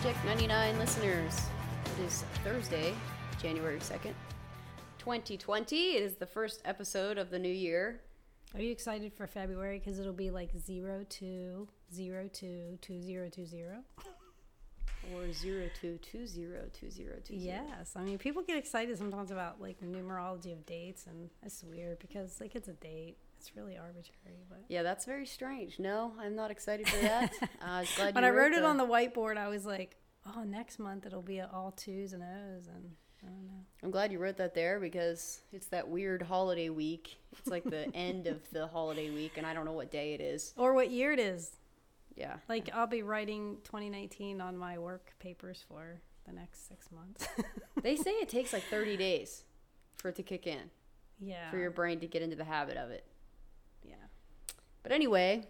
Project 99 listeners. It is Thursday, January 2nd, 2020. It is the first episode of the new year. Are you excited for February? Because it'll be like zero two zero two two zero two zero. Or 02202020. Yes, I mean people get excited sometimes about like numerology of dates, and it's weird because like it's a date. It's really arbitrary, but Yeah, that's very strange. No, I'm not excited for that. uh, I was glad when I wrote it on the whiteboard, I was like, oh, next month it'll be all twos and O's, and I don't know. I'm glad you wrote that there because it's that weird holiday week. It's like the end of the holiday week, and I don't know what day it is. Or what year it is. Yeah. Like I'll be writing 2019 on my work papers for the next six months. They say it takes like 30 days for it to kick in, yeah. for your brain to get into the habit of it. But anyway,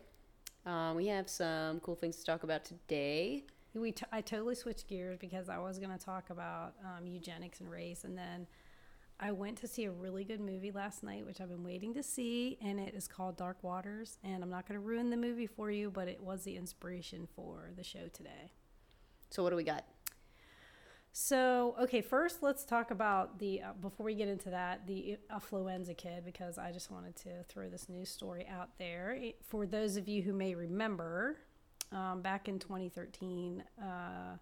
um, we have some cool things to talk about today. We t- I totally switched gears because I was going to talk about um, eugenics and race, and then I went to see a really good movie last night, which I've been waiting to see, and it is called Dark Waters. And I'm not going to ruin the movie for you, but it was the inspiration for the show today. So, what do we got? So, okay, first let's talk about the, uh, before we get into that, the affluenza kid, because I just wanted to throw this news story out there. For those of you who may remember, um, back in 2013, uh,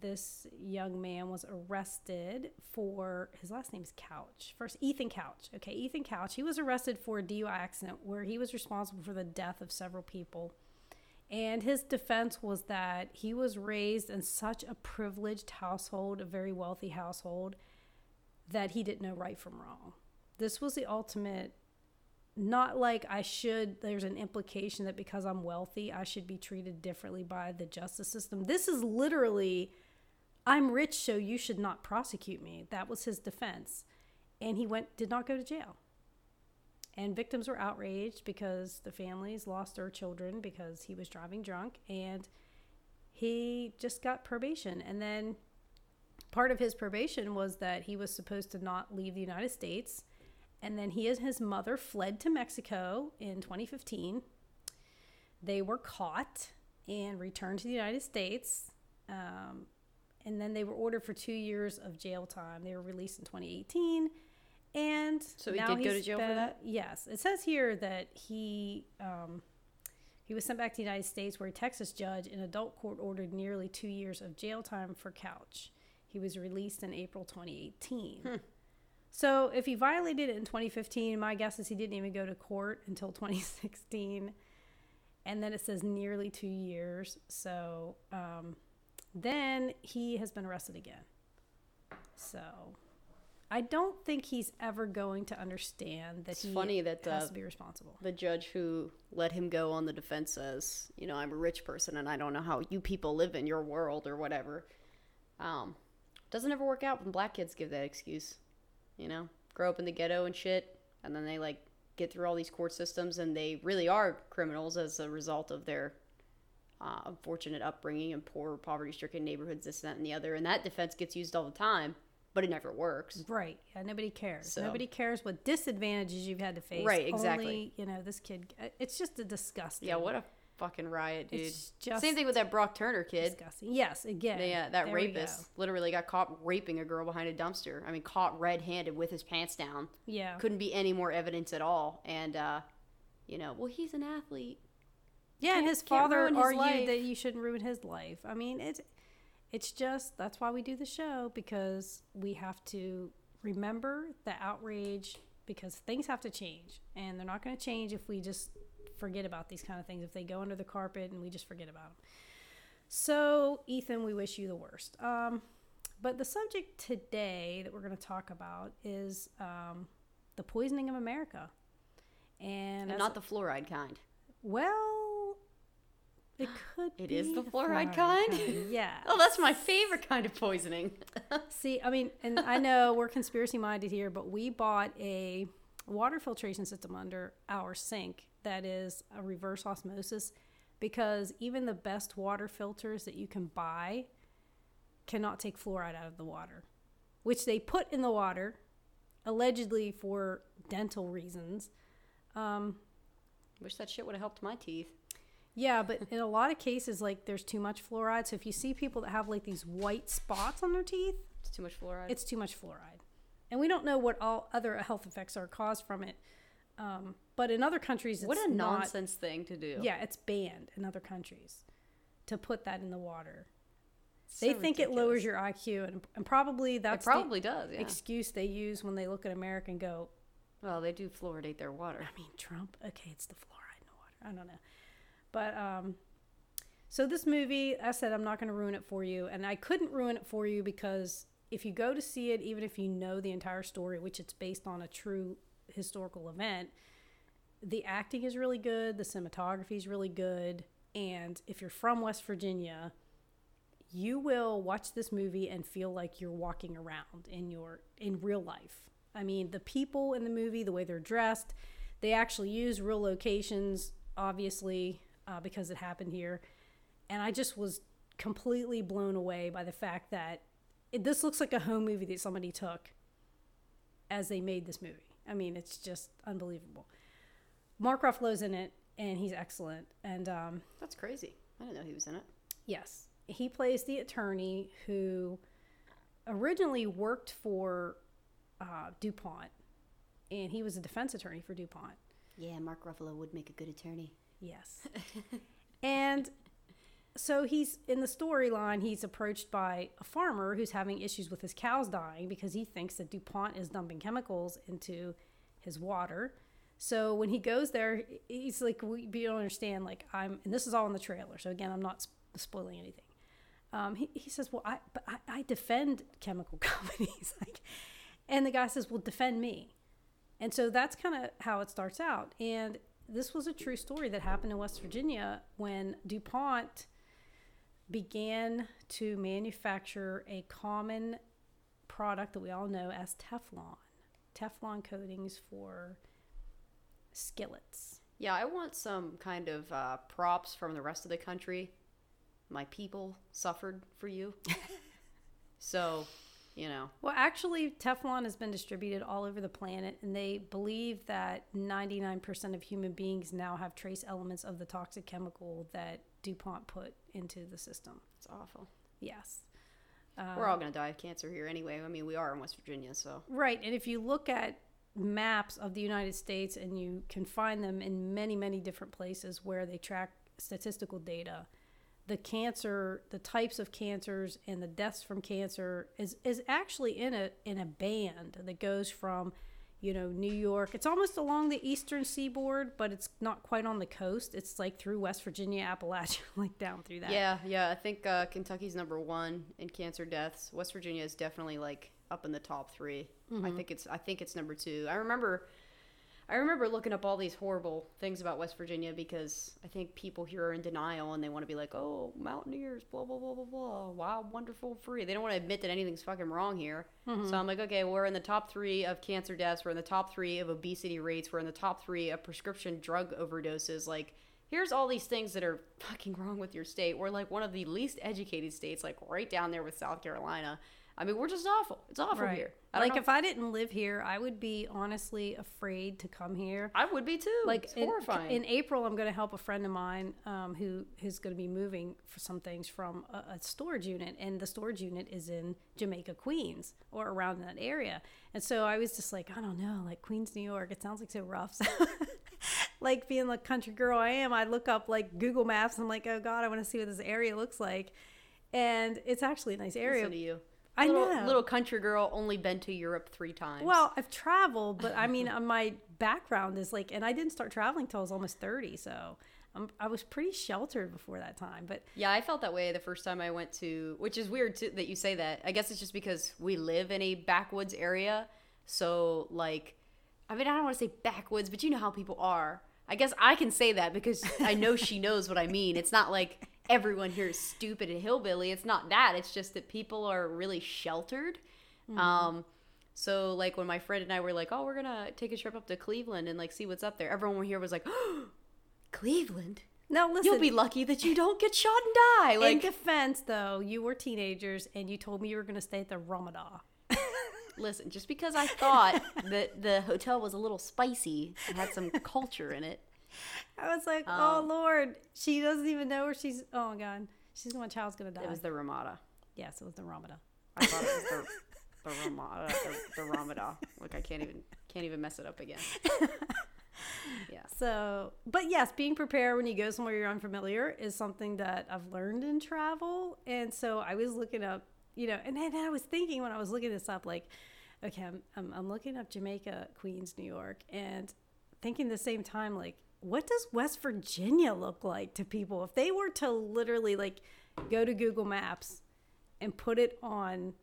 this young man was arrested for his last name's Couch. First, Ethan Couch. Okay, Ethan Couch. He was arrested for a DUI accident where he was responsible for the death of several people. And his defense was that he was raised in such a privileged household, a very wealthy household, that he didn't know right from wrong. This was the ultimate, not like I should, there's an implication that because I'm wealthy, I should be treated differently by the justice system. This is literally, I'm rich, so you should not prosecute me. That was his defense. And he went, did not go to jail and victims were outraged because the families lost their children because he was driving drunk and he just got probation. And then part of his probation was that he was supposed to not leave the united states. And then he and his mother fled to mexico in 2015 they were caught and returned to the united states um, and then they were ordered for two years of jail time. They were released in 2018 and So he did go to jail for that? Yes, it says here that he um, he was sent back to the United States, where a Texas judge in adult court ordered nearly two years of jail time for Couch. He was released in April 2018. Hmm. So if he violated it in 2015, my guess is he didn't even go to court until 2016, and then it says nearly two years. So um, then he has been arrested again. So I don't think he's ever going to understand that It's he funny that, has uh, to be responsible. The judge who let him go on the defense says, you know, I'm a rich person and I don't know how you people live in your world or whatever. Um, doesn't ever work out when black kids give that excuse. You know, grow up in the ghetto and shit, and then they like get through all these court systems and they really are criminals as a result of their uh, unfortunate upbringing in poor, poverty stricken neighborhoods, this, that, and the other. And that defense gets used all the time, but it never works. Right. Yeah, nobody cares. So- Nobody cares what disadvantages you've had to face. Right, exactly. Only, you know, this kid, uh, it's just a disgusting. Yeah, what a fucking riot, dude. It's just Same thing with that Brock Turner kid. disgusting. Yes, again. Uh, that rapist go. literally got caught raping a girl behind a dumpster. I mean, caught red-handed with his pants down. Yeah. Couldn't be any more evidence at all. And uh, you know, well, he's an athlete. Yeah, and his father ruin his argued that you shouldn't ruin his life. I mean, it's it's just that's why we do the show because we have to remember the outrage because things have to change and they're not going to change if we just forget about these kind of things if they go under the carpet and we just forget about them. So, Ethan, we wish you the worst. Um, but the subject today that we're going to talk about is um, the poisoning of America. And, And not the fluoride kind. well, it could. It is the fluoride kind? Yeah. Oh, that's my favorite kind of poisoning. See, I mean, and I know we're conspiracy minded here, but we bought a water filtration system under our sink that is a reverse osmosis because even the best water filters that you can buy cannot take fluoride out of the water, which they put in the water allegedly for dental reasons. Um, Wish that shit would have helped my teeth. Yeah, but in a lot of cases, like there's too much fluoride. So if you see people that have like these white spots on their teeth, It's too much fluoride. it's too much fluoride. And we don't know what all other health effects are caused from it. Um, but in other countries, it's what a not, nonsense thing to do. Yeah, it's banned in other countries to put that in the water. So they think it lowers your IQ, and, and probably It that's probably does. Yeah. excuse they use when they look at America and go, well, they do fluoridate their water. I mean, Trump. Okay, it's the fluoride in the water. I don't know, but um, so this movie, I said I'm not going to ruin it for you, and I couldn't ruin it for you because if you go to see it, even if you know the entire story, which it's based on a true historical event, the acting is really good, the cinematography is really good, and if you're from West Virginia, you will watch this movie and feel like you're walking around in your in real life. I mean, the people in the movie, the way they're dressed, they actually use real locations, obviously, uh, because it happened here. And I just was completely blown away by the fact that it, this looks like a home movie that somebody took as they made this movie. I mean, it's just unbelievable. Mark Ruffalo's in it, and he's excellent. And um, That's crazy. I didn't know he was in it. Yes. He plays the attorney who originally worked for uh, DuPont, and he was a defense attorney for DuPont. Yeah, Mark Ruffalo would make a good attorney. Yes. and so he's in the storyline, he's approached by a farmer who's having issues with his cows dying because he thinks that DuPont is dumping chemicals into his water. So when he goes there, he's like, we, you don't understand. Like, I'm, and this is all in the trailer. So again, I'm not sp- spoiling anything. Um, he, he says, well, I, but I, I defend chemical companies. like, and the guy says, well, defend me. And so that's kind of how it starts out. And this was a true story that happened in West Virginia when DuPont began to manufacture a common product that we all know as Teflon. Teflon coatings for skillets. Yeah, I want some kind of uh, props from the rest of the country. My people suffered for you. so, you know, Well, actually, Teflon has been distributed all over the planet, and they believe that 99% of human beings now have trace elements of the toxic chemical that DuPont put into the system. it's awful. Yes. We're all um, going to die of cancer here anyway. I mean, we are in West Virginia, so. Right. And if you look at maps of the United States, and you can find them in many, many different places where they track statistical data, the cancer, the types of cancers, and the deaths from cancer is, is actually in a in a band that goes from, you know, New York. It's almost along the eastern seaboard, but it's not quite on the coast. It's like through West Virginia, Appalachia, like down through that. Yeah, yeah. I think uh, Kentucky's number one in cancer deaths. West Virginia is definitely like up in the top 3 I think it's I think it's number two. I remember, I remember looking up all these horrible things about West Virginia because I think people here are in denial and they want to be like, oh, mountaineers, blah blah blah blah blah, wild, wonderful, free. They don't want to admit that anything's fucking wrong here. So mm-hmm. I'm like, okay, we're in the top three of cancer deaths. We're in the top three of obesity rates. We're in the top three of prescription drug overdoses. Like here's all these things that are fucking wrong with your state. We're like one of the least educated states, like right down there with South Carolina. I mean, we're just awful. It's awful Right. here. I Like if I didn't live here, I would be honestly afraid to come here. I would be too. like it's in, horrifying. in April, I'm going to help a friend of mine um, who who's going to be moving for some things from a, a storage unit, and the storage unit is in Jamaica, Queens, or around that area. And so I was just like, I don't know, like Queens, New York. It sounds like so rough. So, like being the country girl I am, I look up like Google Maps. And I'm like, oh God, I want to see what this area looks like. And it's actually a nice area. Listen to you. I little, know. Little country girl, only been to Europe three times. Well, I've traveled, but I mean, uh, my background is like, and I didn't start traveling till I was almost 30. So I'm, I was pretty sheltered before that time. But Yeah, I felt that way the first time I went to, which is weird too, that you say that. I guess it's just because we live in a backwoods area. So, like, I mean, I don't want to say backwoods, but you know how people are. I guess I can say that because I know she knows what I mean. It's not like everyone here is stupid and hillbilly. It's not that. It's just that people are really sheltered. Um, so like when my friend and I were like, "Oh, we're gonna take a trip up to Cleveland and like see what's up there," everyone here was like, "Cleveland." no, listen. You'll be lucky that you don't get shot and die. in Like, defense, though, you were teenagers and you told me you were going to stay at the Ramadan. listen, just because I thought that the hotel was a little spicy and had some culture in it, I was like, Um, oh Lord, she doesn't even know where she's. Oh my God, she's my child's gonna die. It was the Ramada. yes, it was the Ramada. I thought it was the, the Ramada, the, the Ramada. Like I can't even can't even mess it up again. Yeah. So, but yes, being prepared when you go somewhere you're unfamiliar is something that I've learned in travel. And so I was looking up, you know, and then I was thinking when I was looking this up, like, okay, I'm, I'm, I'm looking up Jamaica, Queens, New York, and thinking the same time, like, what does West Virginia look like to people? If they were to literally like go to Google Maps and put it on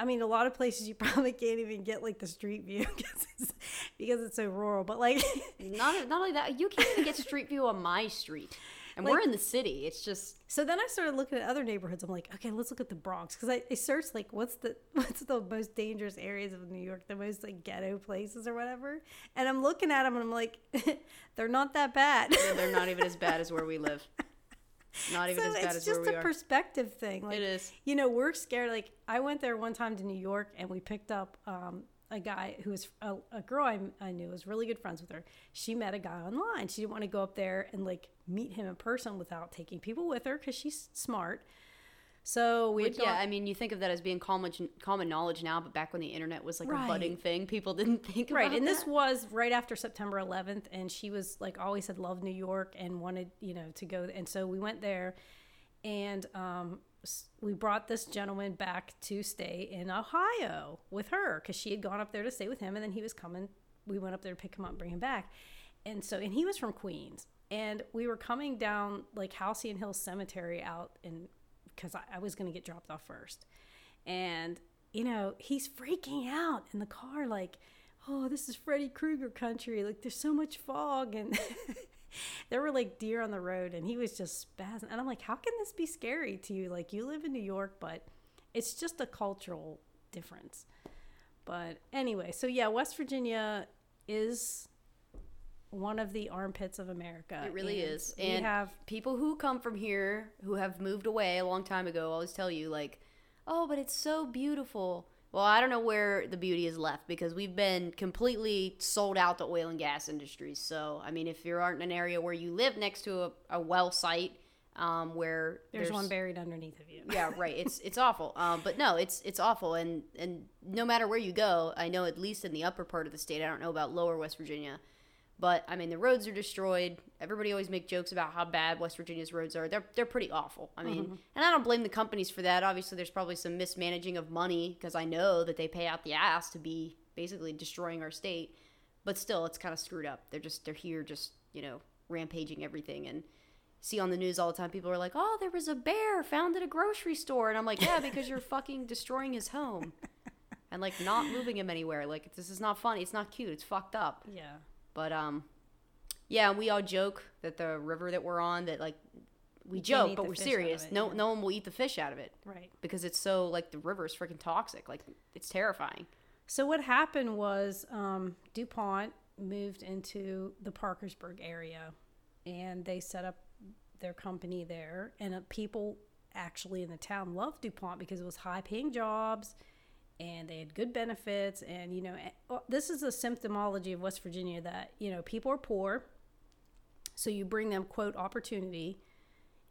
I mean, a lot of places you probably can't even get like the street view because it's, because it's so rural. But like, Not not only that, you can't even get street view on my street, and we're in the city. It's just so then I started looking at other neighborhoods. I'm like, okay, let's look at the Bronx because I, I searched like what's the what's the most dangerous areas of New York, the most like ghetto places or whatever. And I'm looking at them and I'm like, they're not that bad. they're not even as bad as where we live. Not even so as bad it's as just where we a perspective thing. Like, it is. you know, we're scared. Like, I went there one time to New York and we picked up um, a guy who was a, a girl I, I knew was really good friends with her. She met a guy online. She didn't want to go up there and like meet him in person without taking people with her because she's smart. So we had Which, gone, yeah, I mean, you think of that as being common common knowledge now, but back when the internet was like Right. a budding thing, people didn't think right and this was right after september 11th and she was like always had loved new york and wanted you know to go and so we went there and um, we brought this gentleman back to stay in ohio with her because she had gone up there to stay with him and then he was coming we went up there to pick him up and bring him back. And so and he was from queens and we were coming down like halcyon hill cemetery out in because I, I was going to get dropped off first. And you know he's freaking out in the car like oh this is freddy krueger country like there's so much fog and there were like deer on the road and he was just spazzing and i'm like how can this be scary to you like you live in new york but it's just a cultural difference but anyway so yeah west virginia is one of the armpits of america It really and is. we have people who come from here who have moved away a long time ago always tell you like, "Oh, but it's so beautiful." Well, I don't know where the beauty is left because we've been completely sold out to oil and gas industries. So, I mean, if you aren't in an area where you live next to a, a well site, um, where there's, one buried underneath of you yeah, right. It's it's awful. Um, but no, it's it's awful, and and no matter where you go, I know at least in the upper part of the state. I don't know about lower West Virginia, but I mean the roads are destroyed. Everybody always make jokes about how bad West Virginia's roads are. They're they're pretty awful. I mean, mm-hmm. and I don't blame the companies for that. Obviously, there's probably some mismanaging of money because I know that they pay out the ass to be basically destroying our state. But still, it's kind of screwed up. They're just they're here just you know rampaging everything and see on the news all the time people are like oh there was a bear found at a grocery store and i'm like yeah because you're fucking destroying his home and like not moving him anywhere like this is not funny it's not cute it's fucked up yeah but um yeah we all joke that the river that we're on that like we You joke but we're fish out of serious it, no yeah. no one will eat the fish out of it right. because it's so like the river is freaking toxic. Like it's terrifying. So what happened was um, DuPont moved into the Parkersburg area, and they set up their company there. And uh, people actually in the town loved DuPont because it was high-paying jobs, and they had good benefits. And you know, eh, this is a symptomology of West Virginia that you know people are poor, so you bring them quote opportunity,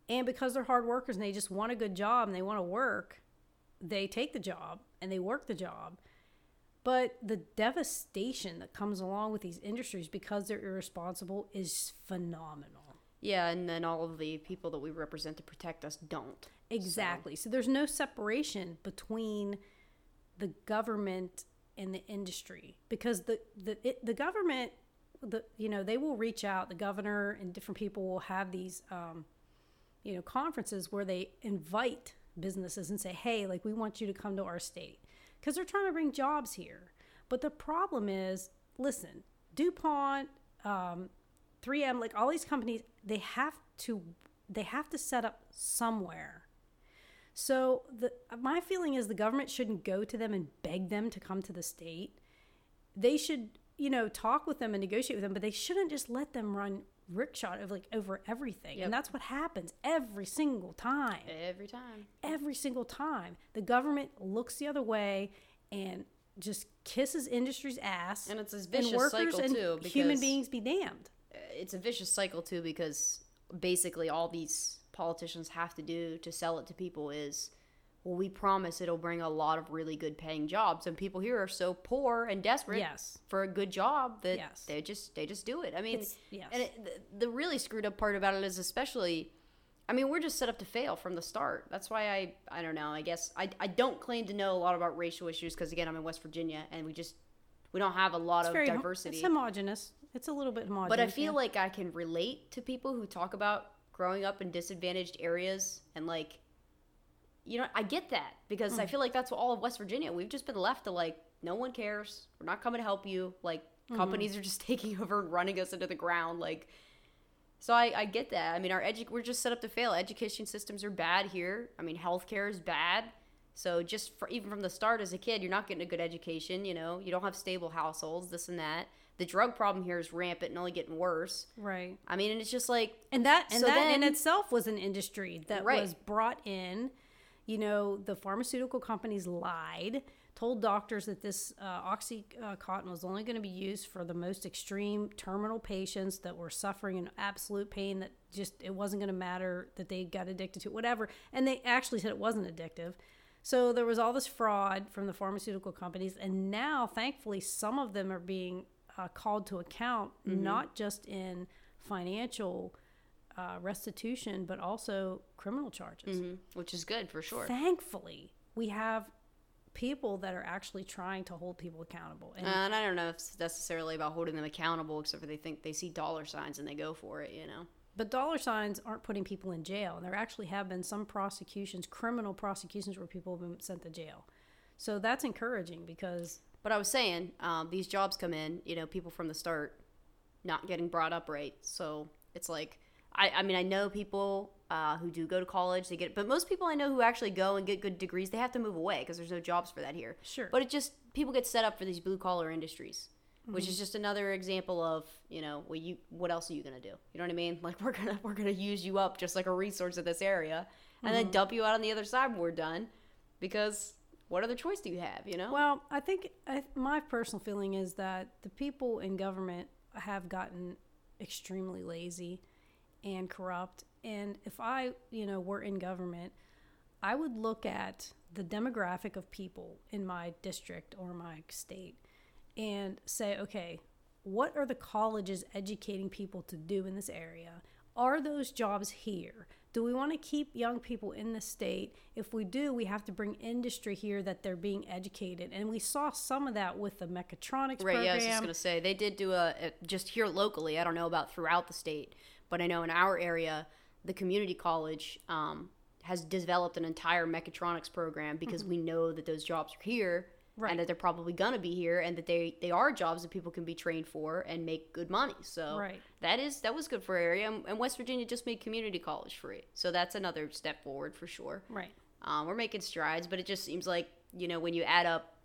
and because they're hard workers and they just want a good job and they want to work, they take the job and they work the job. But the devastation that comes along with these industries because they're irresponsible is phenomenal. yeah and then all of the people that we represent to protect us don't Exactly. So, there's no separation between the government and the industry because the the it, the government the you know they will reach out the governor and different people will have these um, you know conferences where they invite businesses and say hey like we want you to come to our state. Because they're trying to bring jobs here. But the problem is listen dupont um, 3m like all these companies they have to they have to set up somewhere so the my feeling is the government shouldn't go to them and beg them to come to the state. They should, you know, talk with them and negotiate with them, but they shouldn't just let them run rickshaw over like over everything. Yep. And that's what happens every single time. every time Every single time. The government looks the other way and just kisses industry's ass. And it's this vicious workers cycle, and too, human beings be damned. it's a vicious cycle too because basically all these politicians have to do to sell it to people is well we promise it'll bring a lot of really good paying jobs and people here are so poor and desperate Yes. for a good job that Yes. they just they just do it i mean yes. and it, the, the really screwed up part about it is especially i mean we're just set up to fail from the start that's why i i don't know i guess i, I don't claim to know a lot about racial issues because again i'm in west virginia and we just we don't have a lot It's of hom- diversity It's homogenous. It's a little bit homogenous. but I feel yeah. like I can relate to people who talk about growing up in disadvantaged areas and like you know, I get that because Hmm. I feel like that's all of West Virginia. We've just been left to like no one cares. We're not coming to help you. Like Mm-hmm. companies are just taking over and running us into the ground like so I, I get that. I mean, our edu- we're just set up to fail. Education systems are bad here. I mean, healthcare is bad. So just for, even from the start as a kid, you're not getting a good education. You know, you don't have stable households. This and that. The drug problem here is rampant and only getting worse. right. I mean, and it's just like And that and So that in itself was an industry that Right. was brought in. You know, the pharmaceutical companies lied, told doctors that this uh, oxycontin was only going to be used for the most extreme terminal patients that were suffering in absolute pain. That just it wasn't going to matter that they got addicted to it, whatever. And they actually said it wasn't addictive. So there was all this fraud from the pharmaceutical companies, and now, thankfully, some of them are being uh, called to account, not just in financial uh, restitution, but also criminal charges. mhm, which is good for sure. Thankfully, we have people that are actually trying to hold people accountable. And And I don't know if it's necessarily about holding them accountable, except for they think they see dollar signs and they go for it. You know. But dollar signs aren't putting people in jail. And there actually have been some prosecutions, criminal prosecutions, where people have been sent to jail. So that's encouraging because But I was saying, um, these jobs come in, you know, people from the start not getting brought up right. So it's like, I, I mean, I know people uh, who do go to college, they get, but most people I know who actually go and get good degrees, they have to move away because there's no jobs for that here. Sure. But it just, people get set up for these blue collar industries. Which is just another example of you know well you what else are you gonna do you know what I mean like we're gonna we're gonna use you up just like a resource in this area and then dump you out on the other side when we're done because what other choice do you have you know Well, I think I, my personal feeling is that the people in government have gotten extremely lazy and corrupt. And if I, you know, were in government, I would look at the demographic of people in my district or my state and say, okay, what are the colleges educating people to do in this area? Are those jobs here? Do we want to keep young people in the state? If we do, we have to bring industry here that they're being educated. And we saw some of that with the mechatronics program. Right. program. Yeah, I was just gonna say they did do a, a just here locally. I don't know about throughout the state, but I know in our area, the community college um, has developed an entire mechatronics program because we know that those jobs are here Mm-hmm. Right. and that they're probably gonna be here, and that they they are jobs that people can be trained for and make good money. So Right. that is that was good for area. And and West Virginia just made community college free, so that's another step forward for sure. right. Um, we're making strides, but it just seems like you know when you add up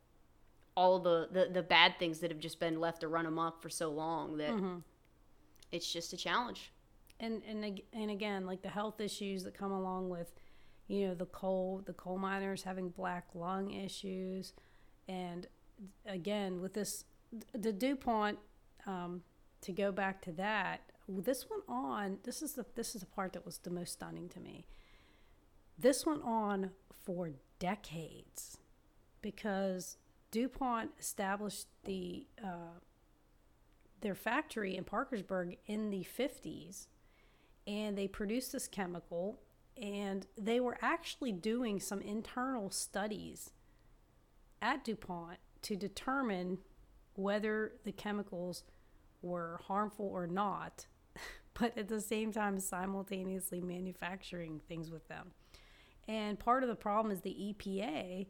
all the, the the bad things that have just been left to run amok for so long that Mm-hmm. it's just a challenge. and and and again like the health issues that come along with you know the coal the coal miners having black lung issues and again with this the dupont um, to go back to that this went on this is the this is the part that was the most stunning to me. This went on for decades because dupont established the uh, their factory in parkersburg in the 50s and they produced this chemical and they were actually doing some internal studies at DuPont to determine whether the chemicals were harmful or not, but at the same time simultaneously manufacturing things with them. And part of the problem is the EPA,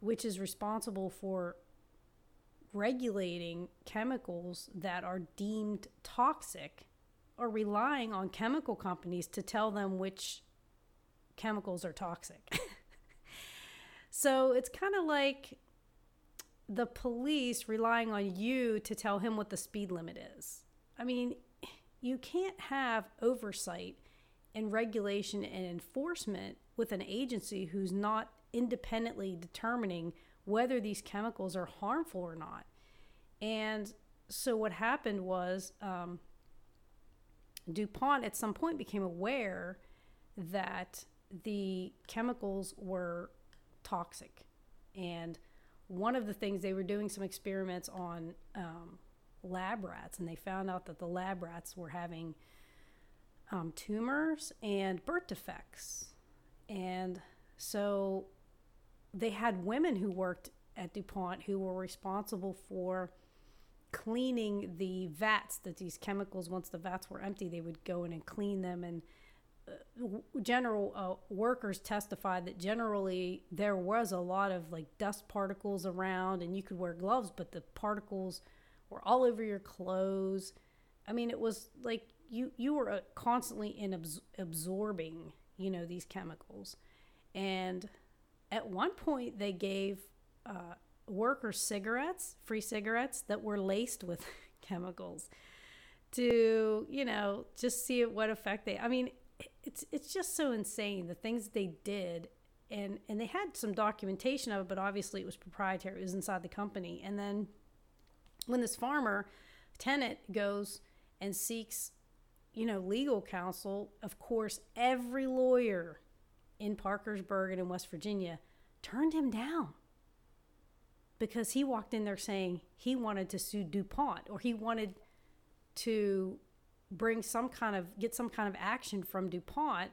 which is responsible for regulating chemicals that are deemed toxic are relying on chemical companies to tell them which chemicals are toxic. so it's kind of like the police relying on you to tell him what the speed limit is. I mean, you can't have oversight and regulation and enforcement with an agency who's not independently determining whether these chemicals are harmful or not. And so what happened was um, DuPont at some point became aware that the chemicals were toxic. And one of the things they were doing some experiments on um, lab rats, and they found out that the lab rats were having um, tumors and birth defects. And so they had women who worked at DuPont who were responsible for cleaning the vats that these chemicals, once the vats were empty, they would go in and clean them. And general uh, workers testified that generally there was a lot of like dust particles around, and you could wear gloves, but the particles were all over your clothes. I mean, it was like you you were uh, constantly in abs- absorbing, you know, these chemicals, and at one point they gave uh, workers cigarettes, free cigarettes that were laced with chemicals to, you know, just see what effect they. I mean, it's it's just so insane the things they did and and they had some documentation of it but obviously it was proprietary it was inside the company. And then when this farmer tenant goes and seeks you know legal counsel of course every lawyer in parkersburg and in west virginia turned him down because he walked in there saying he wanted to sue DuPont or he wanted to bring some kind of get some kind of action from DuPont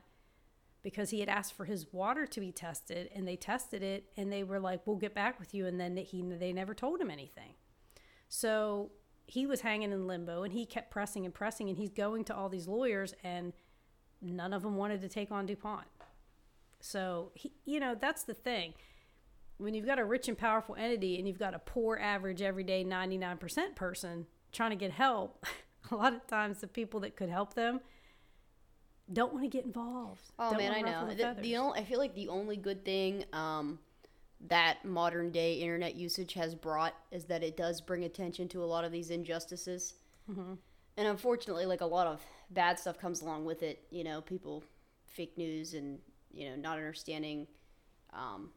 because he had asked for his water to be tested and they tested it and they were like we'll get back with you and then he they never told him anything. So he was hanging in limbo and he kept pressing and pressing and he's going to all these lawyers and none of them wanted to take on DuPont. So he, you know, that's the thing when you've got a rich and powerful entity and you've got a poor average everyday 99% person trying to get help a lot of times the people that could help them don't want to get involved. Oh don't man i know. the, the, only, i feel like the only good thing um, that modern day internet usage has brought is that it does bring attention to a lot of these injustices. Mm-hmm. and unfortunately like a lot of bad stuff comes along with it you know people fake news and you know not understanding um,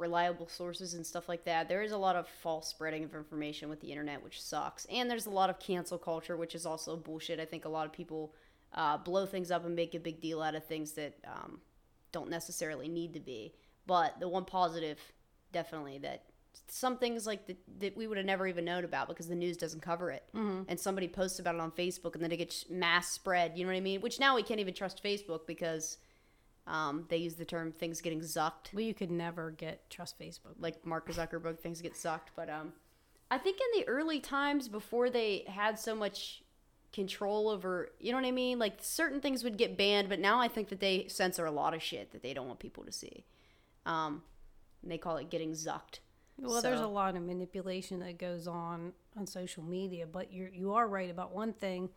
reliable sources and stuff like that. There is a lot of false spreading of information with the internet, which sucks. And there's a lot of cancel culture, which is also bullshit. I think a lot of people uh, blow things up and make a big deal out of things that um, don't necessarily need to be. But the one positive, definitely, that some things like the, that we would have never even known about because the news doesn't cover it. Mm-hmm. And somebody posts about it on Facebook and then it gets mass spread. You know what I mean? Which now we can't even trust Facebook because um, they use the term things getting zucked. Well, you could never get trust Facebook. Like Mark Zuckerberg, things get zucked. But um, I think in the early times before they had so much control over, you know what I mean? Like certain things would get banned, but now I think that they censor a lot of shit that they don't want people to see. Um, they call it getting zucked. Well, so. there's a lot of manipulation that goes on on social media, but you're you are right about one thing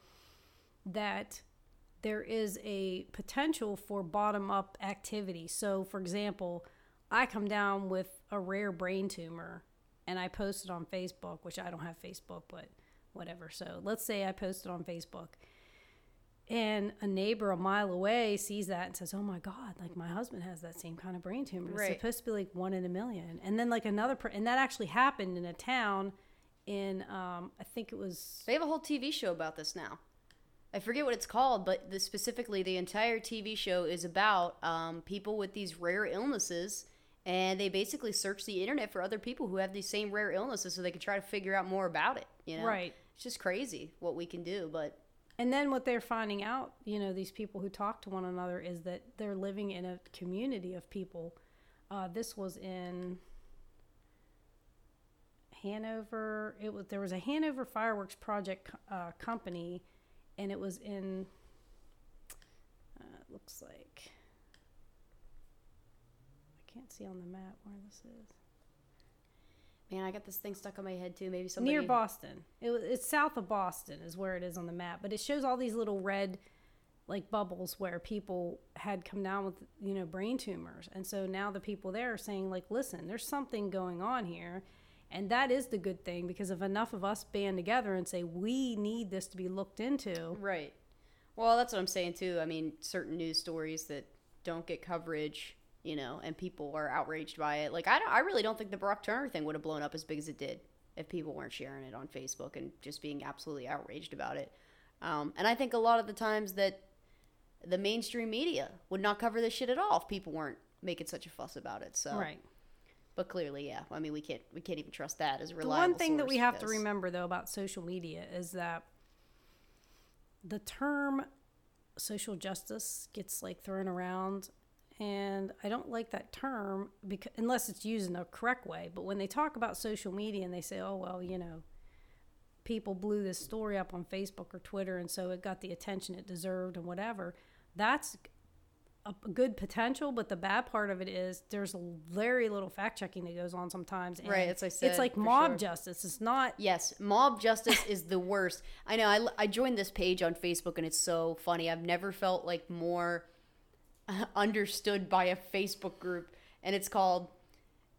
that there is a potential for bottom up activity. So, for example, I come down with a rare brain tumor and I post it on Facebook, which I don't have Facebook, but whatever. So, let's say I post it on Facebook and a neighbor a mile away sees that and says, "Oh my God! Like my husband has that same kind of brain tumor. It's right. supposed to be like one in a million. And then like another, per- and that actually happened in a town in um, I think it was. They have a whole TV show about this now. I forget what it's called, but the, specifically the entire TV show is about um, people with these rare illnesses, and they basically search the internet for other people who have these same rare illnesses, so they can try to figure out more about it. You know, right? It's just crazy what we can do, but. And then what they're finding out, you know, these people who talk to one another is that they're living in a community of people. Uh, this was in Hanover. It was there was a Hanover fireworks project uh, company and it was in uh, looks like I can't see on the map where this is. Man, I got this thing stuck on my head too. Maybe somebody near Boston. It it's south of Boston is where it is on the map, but it shows all these little red like bubbles where people had come down with you know brain tumors and so now the people there are saying like listen there's something going on here and that is the good thing because if enough of us band together and say we need this to be looked into. Right. Well, that's what I'm saying too. I mean, certain news stories that don't get coverage, you know, and people are outraged by it. Like I don't I really don't think the Brock Turner thing would have blown up as big as it did if people weren't sharing it on Facebook and just being absolutely outraged about it. Um, and I think a lot of the times that the mainstream media would not cover this shit at all if people weren't making such a fuss about it. So, Right. But clearly, yeah. I mean, we can't we can't even trust that as a The one thing that we have to remember though about social media is that the term social justice gets like thrown around and I don't like that term because unless it's used in a correct way. But when they talk about social media and they say, "Oh well, you know, people blew this story up on Facebook or Twitter, and so it got the attention it deserved and whatever," that's a good potential. But the bad part of it is there's very little fact checking that goes on sometimes. and Right, as I it's like mob sure. justice. It's not. Yes, mob justice is the worst. I know. I, I joined this page on Facebook and it's so funny. I've never felt like more uh, understood by a Facebook group, and it's called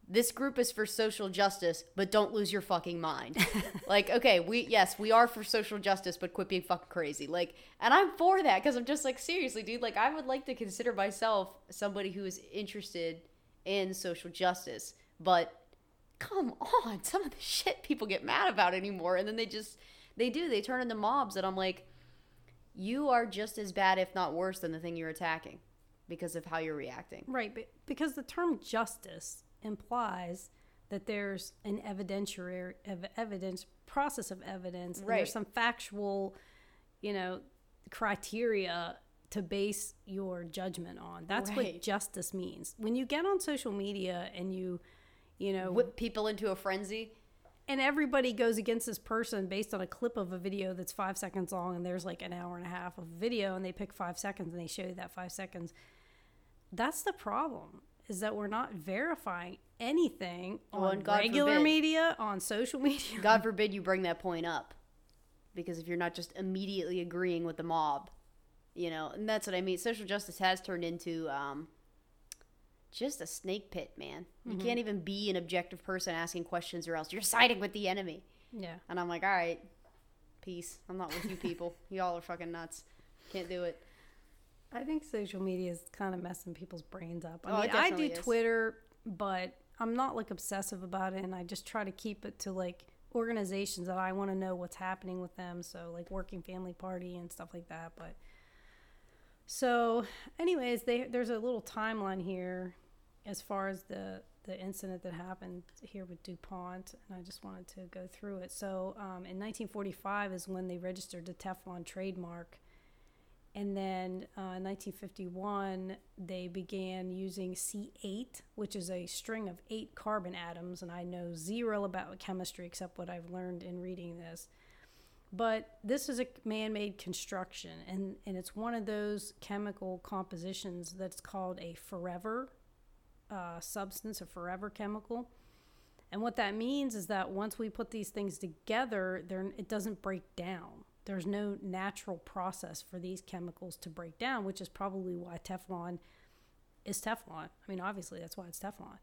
"This group is for social justice, but don't lose your fucking mind." like, okay, we yes, we are for social justice, but quit being fucking crazy. Like, and I'm for that because I'm just like seriously, dude. Like, I would like to consider myself somebody who is interested in social justice, but come on some of the shit people get mad about anymore and then they just they do they turn into mobs and i'm like you are just as bad if not worse than the thing you're attacking because of how you're reacting Right, but because the term justice implies that there's an evidentiary ev- evidence process of evidence, and Right. there's some factual, you know, criteria to base your judgment on. That's what justice means. When you get on social media and you, you know, whip people into a frenzy and everybody goes against this person based on a clip of a video that's five seconds long and there's like an hour and a half of video and they pick five seconds and they show you that five seconds that's the problem is that we're not verifying anything Well, on regular forbid- media on social media god forbid you bring that point up because if you're not just immediately agreeing with the mob you know and that's what i mean social justice has turned into um just a snake pit man you can't even be an objective person asking questions or else you're siding with the enemy yeah And I'm like, all right, peace. I'm not with you people. Y'all are fucking nuts. Can't do it. I think social media is kind of messing people's brains up i Oh, mean i do is. twitter but i'm not like obsessive about it and i just try to keep it to like organizations that i want to know what's happening with them so like working family party and stuff like that but so anyways they, there's a little timeline here as far as the the incident that happened here with DuPont, and I just wanted to go through it. So, um, in 1945 is when they registered the Teflon trademark, and then uh, in 1951 they began using C8, which is a string of eight carbon atoms, and I know zero about chemistry except what I've learned in reading this. But this is a man-made construction, and, and it's one of those chemical compositions that's called a forever uh, substance, a forever chemical. And what that means is that once we put these things together, it doesn't break down. There's no natural process for these chemicals to break down, which is probably why Teflon is Teflon. I mean, obviously, that's why it's Teflon.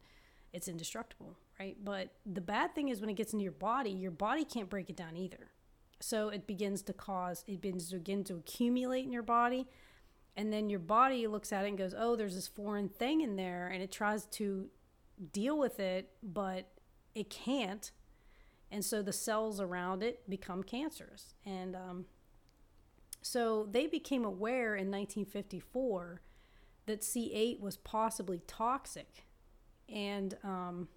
It's indestructible, right? But the bad thing is when it gets into your body, your body can't break it down either. So it begins to cause, it begins to begin to accumulate in your body and then your body looks at it and goes, "Oh, there's this foreign thing in there," and it tries to deal with it, but it can't, and so the cells around it become cancerous. And um, so they became aware in 1954 that C8 was possibly toxic, and um,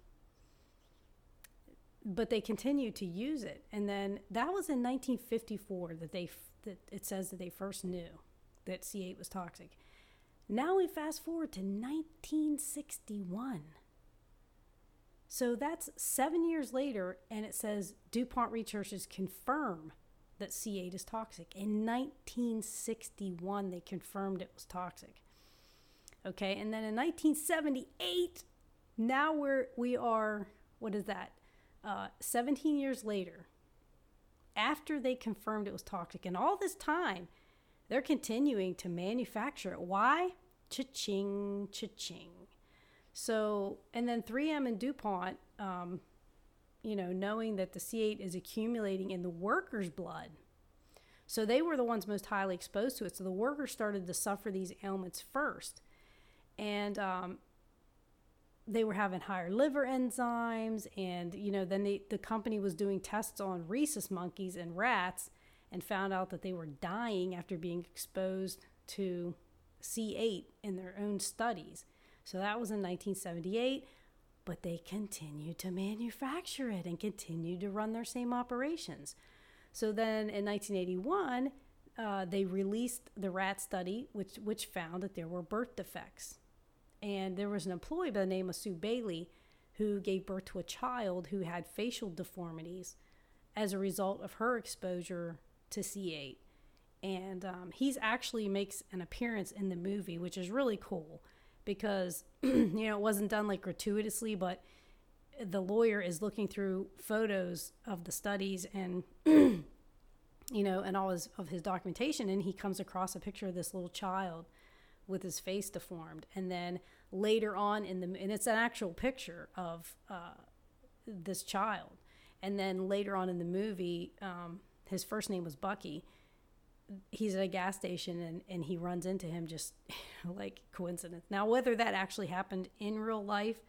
but they continued to use it. And then that was in 1954 that they that it says that they first knew that C8 was toxic. Now we fast forward to 1961. So that's seven years later, and it says DuPont researchers confirm that C8 is toxic. In 1961, they confirmed it was toxic. Okay, and then in 1978, now we're we are what is that? Uh, 17 years later, after they confirmed it was toxic, and all this time, they're continuing to manufacture it. Why? Cha-ching, cha-ching. So, and then 3M and DuPont, um, you know, knowing that the C8 is accumulating in the workers' blood. So they were the ones most highly exposed to it. So the workers started to suffer these ailments first. And um, they were having higher liver enzymes. And, you know, then they, the company was doing tests on rhesus monkeys and rats and found out that they were dying after being exposed to C8 in their own studies. So that was in 1978, but they continued to manufacture it and continued to run their same operations. So then in 1981, uh, they released the rat study, which, which found that there were birth defects. And there was an employee by the name of Sue Bailey who gave birth to a child who had facial deformities as a result of her exposure to C8. And um, he's actually makes an appearance in the movie, which is really cool because, you know, it wasn't done like gratuitously, but the lawyer is looking through photos of the studies and you know and all his of his documentation and he comes across a picture of this little child with his face deformed. And then later on in the and it's an actual picture of uh, this child. And then later on in the movie um, his first name was bucky he's at a gas station and, and he runs into him just like coincidence. Now whether that actually happened in real life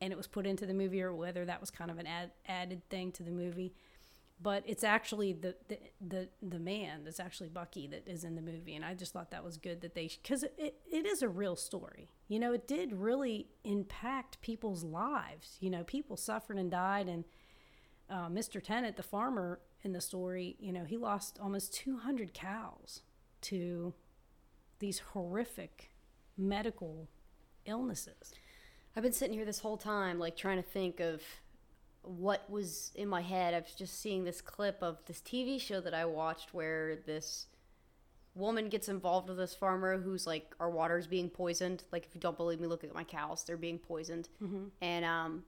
and it was put into the movie or whether that was kind of an ad, added thing to the movie but it's actually the, the the the man that's actually Bucky that is in the movie. And I just thought that was good that they cuz it, it is a real story. You know it did really impact people's lives. You know people suffered and died and uh, Mr. Tennant the farmer in the story you know he lost almost 200 cows to these horrific medical illnesses I've been sitting here this whole time, like trying to think of what was in my head. I was just seeing this clip of this TV show that I watched where this woman gets involved with this farmer who's like, our water's being poisoned. Like, if you don't believe me, look at my cows; they're being poisoned. Mm-hmm. And um,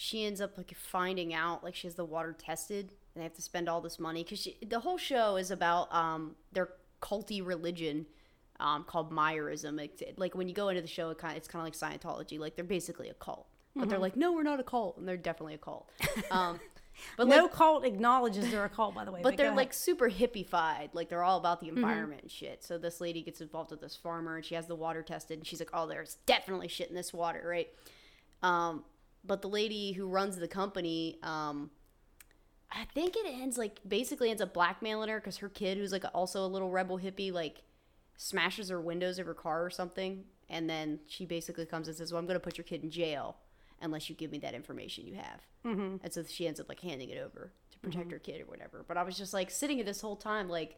she ends up like finding out like she has the water tested, and they have to spend all this money because the whole show is about um their culty religion um, called Meyerism. It's, like when you go into the show, it kind of, it's kind of like Scientology. Like they're basically a cult, but Mm-hmm. they're like, no, we're not a cult, and they're definitely a cult. Um, but no like, cult acknowledges they're a cult by the way but go they're like super hippie-fied. Like they're all about the Mm-hmm. environment and shit. So this lady gets involved with this farmer, and she has the water tested, and she's like, oh, there's definitely shit in this water, right? Um, but the lady who runs the company, um, I think it ends like basically ends up blackmailing her because her kid, who's like also a little rebel hippie, like smashes her windows of her car or something, and then she basically comes and says, "Well, I'm going to put your kid in jail unless you give me that information you have." mm-hmm. And so she ends up like handing it over to protect her kid or whatever. But I was just like sitting here this whole time, like,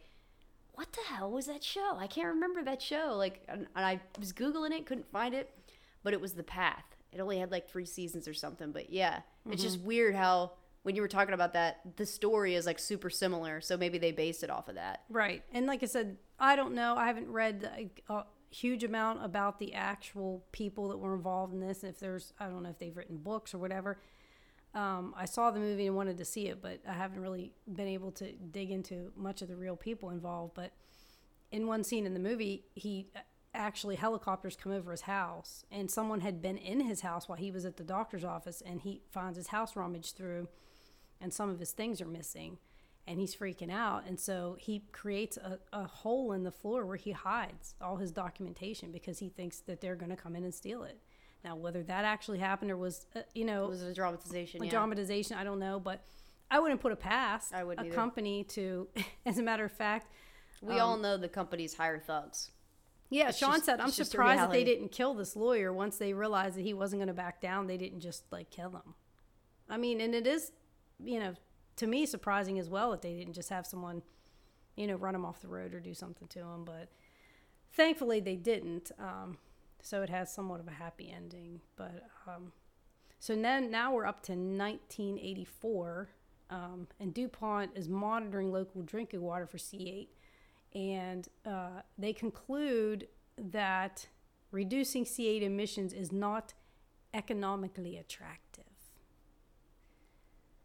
what the hell was that show? I can't remember that show. Like, and, and I was googling it, couldn't find it, but it was The Path. It only had like three seasons or something. But yeah, it's just weird how when you were talking about that, the story is like super similar. So maybe they based it off of that. Right. And like I said, I don't know. I haven't read like, a huge amount about the actual people that were involved in this. If there's, I don't know if they've written books or whatever. Um, I saw the movie and wanted to see it, but I haven't really been able to dig into much of the real people involved. But in one scene in the movie, he actually helicopters come over his house, and someone had been in his house while he was at the doctor's office, and he finds his house rummaged through, and some of his things are missing and he's freaking out. And so he creates a, a hole in the floor where he hides all his documentation because he thinks that they're going to come in and steal it. Now, whether that actually happened or was, uh, you know, It was a dramatization. a yeah. dramatization, I don't know, but I wouldn't put it past I wouldn't a either. company to, as a matter of fact, we all know the companies hire thugs. Yeah, It's Sean just- said, I'm it's just a surprised that they didn't kill this lawyer once they realized that he wasn't going to back down. They didn't just like kill him. I mean, and it is, you know, to me surprising as well that they didn't just have someone, you know, run him off the road or do something to him. But thankfully they didn't. Um, so it has somewhat of a happy ending. But um, so then now we're up to 1984, um, and DuPont is monitoring local drinking water for C8 and uh, they conclude that reducing C8 emissions is not economically attractive.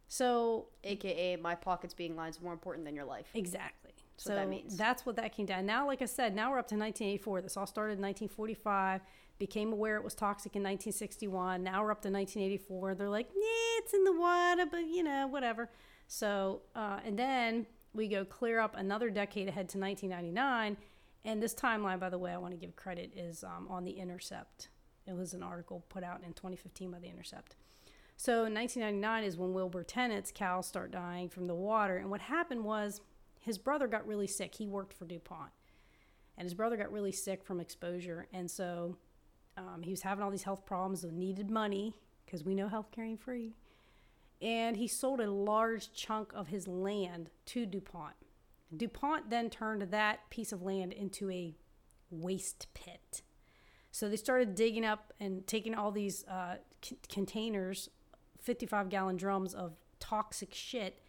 So, AKA, my pockets being lines more important than your life. exactly. That's so that means. that's what that came down. Now, like I said, now we're up to 1984. This all started in 1945. Became aware it was toxic in 1961. Now we're up to 1984. They're like, yeah, it's in the water, but you know, whatever. So, uh, and then we go clear up another decade ahead to 1999. And this timeline, by the way, I want to give credit is um, on The Intercept. It was an article put out in 2015 by The Intercept. So 1999 is when Wilbur Tennant's cows start dying from the water. And what happened was his brother got really sick. He worked for DuPont. And his brother got really sick from exposure. And so um, he was having all these health problems and needed money because we know healthcare ain't free. And he sold a large chunk of his land to DuPont. DuPont then turned that piece of land into a waste pit. So they started digging up and taking all these uh, c- containers, 55 gallon drums of toxic shit,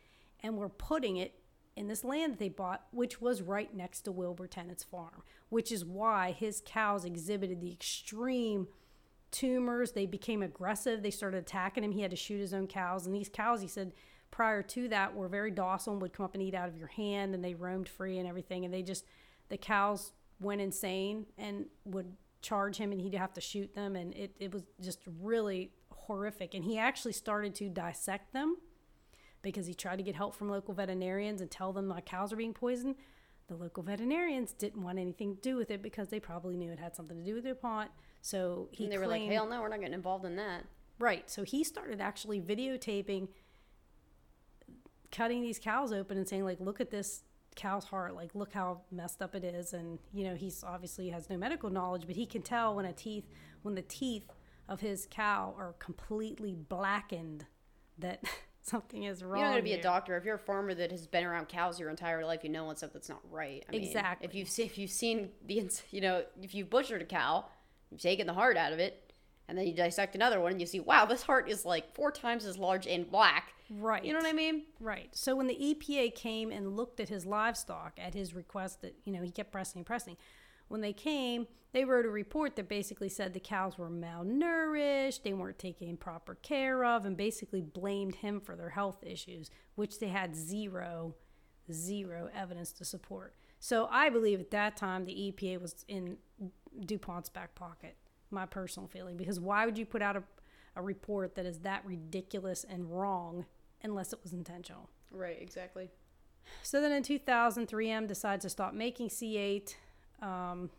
and were putting it in this land that they bought, which was right next to Wilbur Tennant's farm, which is why his cows exhibited the extreme tumors. They became aggressive. They started attacking him. He had to shoot his own cows. And these cows, he said, prior to that were very docile and would come up and eat out of your hand and they roamed free and everything. And they just, the cows went insane and would charge him and he'd have to shoot them. And it, it was just really horrific. And he actually started to dissect them because he tried to get help from local veterinarians and tell them my cows are being poisoned. The local veterinarians didn't want anything to do with it because they probably knew it had something to do with DuPont. So he and they were like, hell no, we're not getting involved in that. Right. So he started actually videotaping cutting these cows open and saying like look at this cow's heart like look how messed up it is and you know he's obviously has no medical knowledge but he can tell when a teeth when the teeth of his cow are completely blackened that something is wrong You're not going to be a doctor if you're a farmer that has been around cows your entire life. You know when something's not right. I mean, Exactly. If you've if you've seen the ins- you know if you've butchered a cow, you've taken the heart out of it, and then you dissect another one and you see, wow, this heart is like four times as large and black. right You know what I mean? Right. So when the EPA came and looked at his livestock at his request that, you know, he kept pressing and pressing. When they came, they wrote a report that basically said the cows were malnourished, they weren't taking proper care of, and basically blamed him for their health issues, which they had zero, zero evidence to support. So I believe at that time the EPA was in DuPont's back pocket, my personal feeling, because why would you put out a, a report that is that ridiculous and wrong unless it was intentional? Right. Exactly. So then in 2000, 3M decides to stop making C8. Um,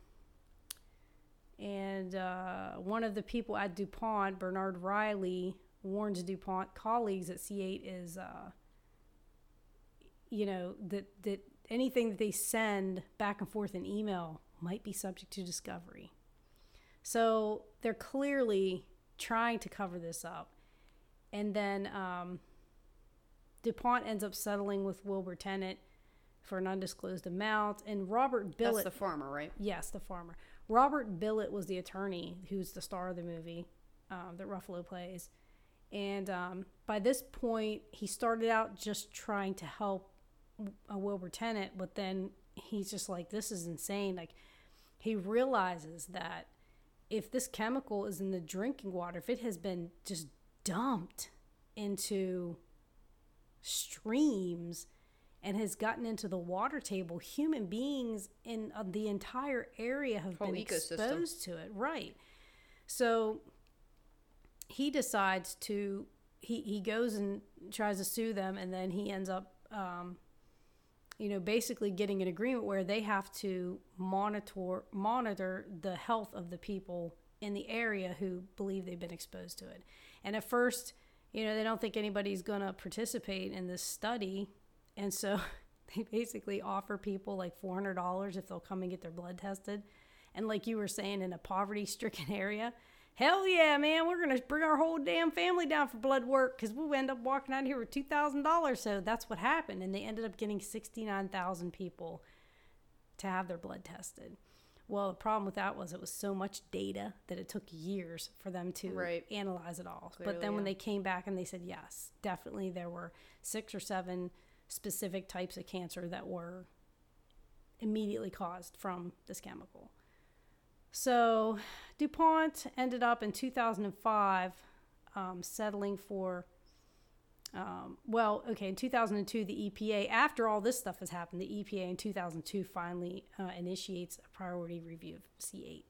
and uh, one of the people at DuPont, Bernard Reilly, warns DuPont colleagues that C8 is, uh, you know, that, that anything that they send back and forth in email might be subject to discovery. So they're clearly trying to cover this up. And then um, DuPont ends up settling with Wilbur Tennant for an undisclosed amount. And Robert That's Bilott, the farmer, right? yes, the farmer. Robert Bilott was the attorney who's the star of the movie um, that Ruffalo plays. And um, by this point, he started out just trying to help uh, Wilbur Tennant, but then he's just like, this is insane. Like, he realizes that if this chemical is in the drinking water, if it has been just dumped into streams and has gotten into the water table, human beings in uh, the entire area have Whole been ecosystem. exposed to it. Right. So he decides to he he goes and tries to sue them, and then he ends up. Um, you know, basically getting an agreement where they have to monitor monitor the health of the people in the area who believe they've been exposed to it. And at first, you know, they don't think anybody's going to participate in this study, and so they basically offer people like $400 if they'll come and get their blood tested. And like you were saying in a poverty-stricken area, hell yeah, man, we're going to bring our whole damn family down for blood work because we'll end up walking out of here with $2,000. So that's what happened. And they ended up getting 69,000 people to have their blood tested. Well, the problem with that was it was so much data that it took years for them to Right. analyze it all. but Clearly, then when they came back and they said, yes, definitely there were six or seven specific types of cancer that were immediately caused from this chemical. So DuPont ended up in 2005 um, settling for, um, well, okay, in 2002, the EPA, after all this stuff has happened, the EPA in 2002 finally uh, initiates a priority review of C8.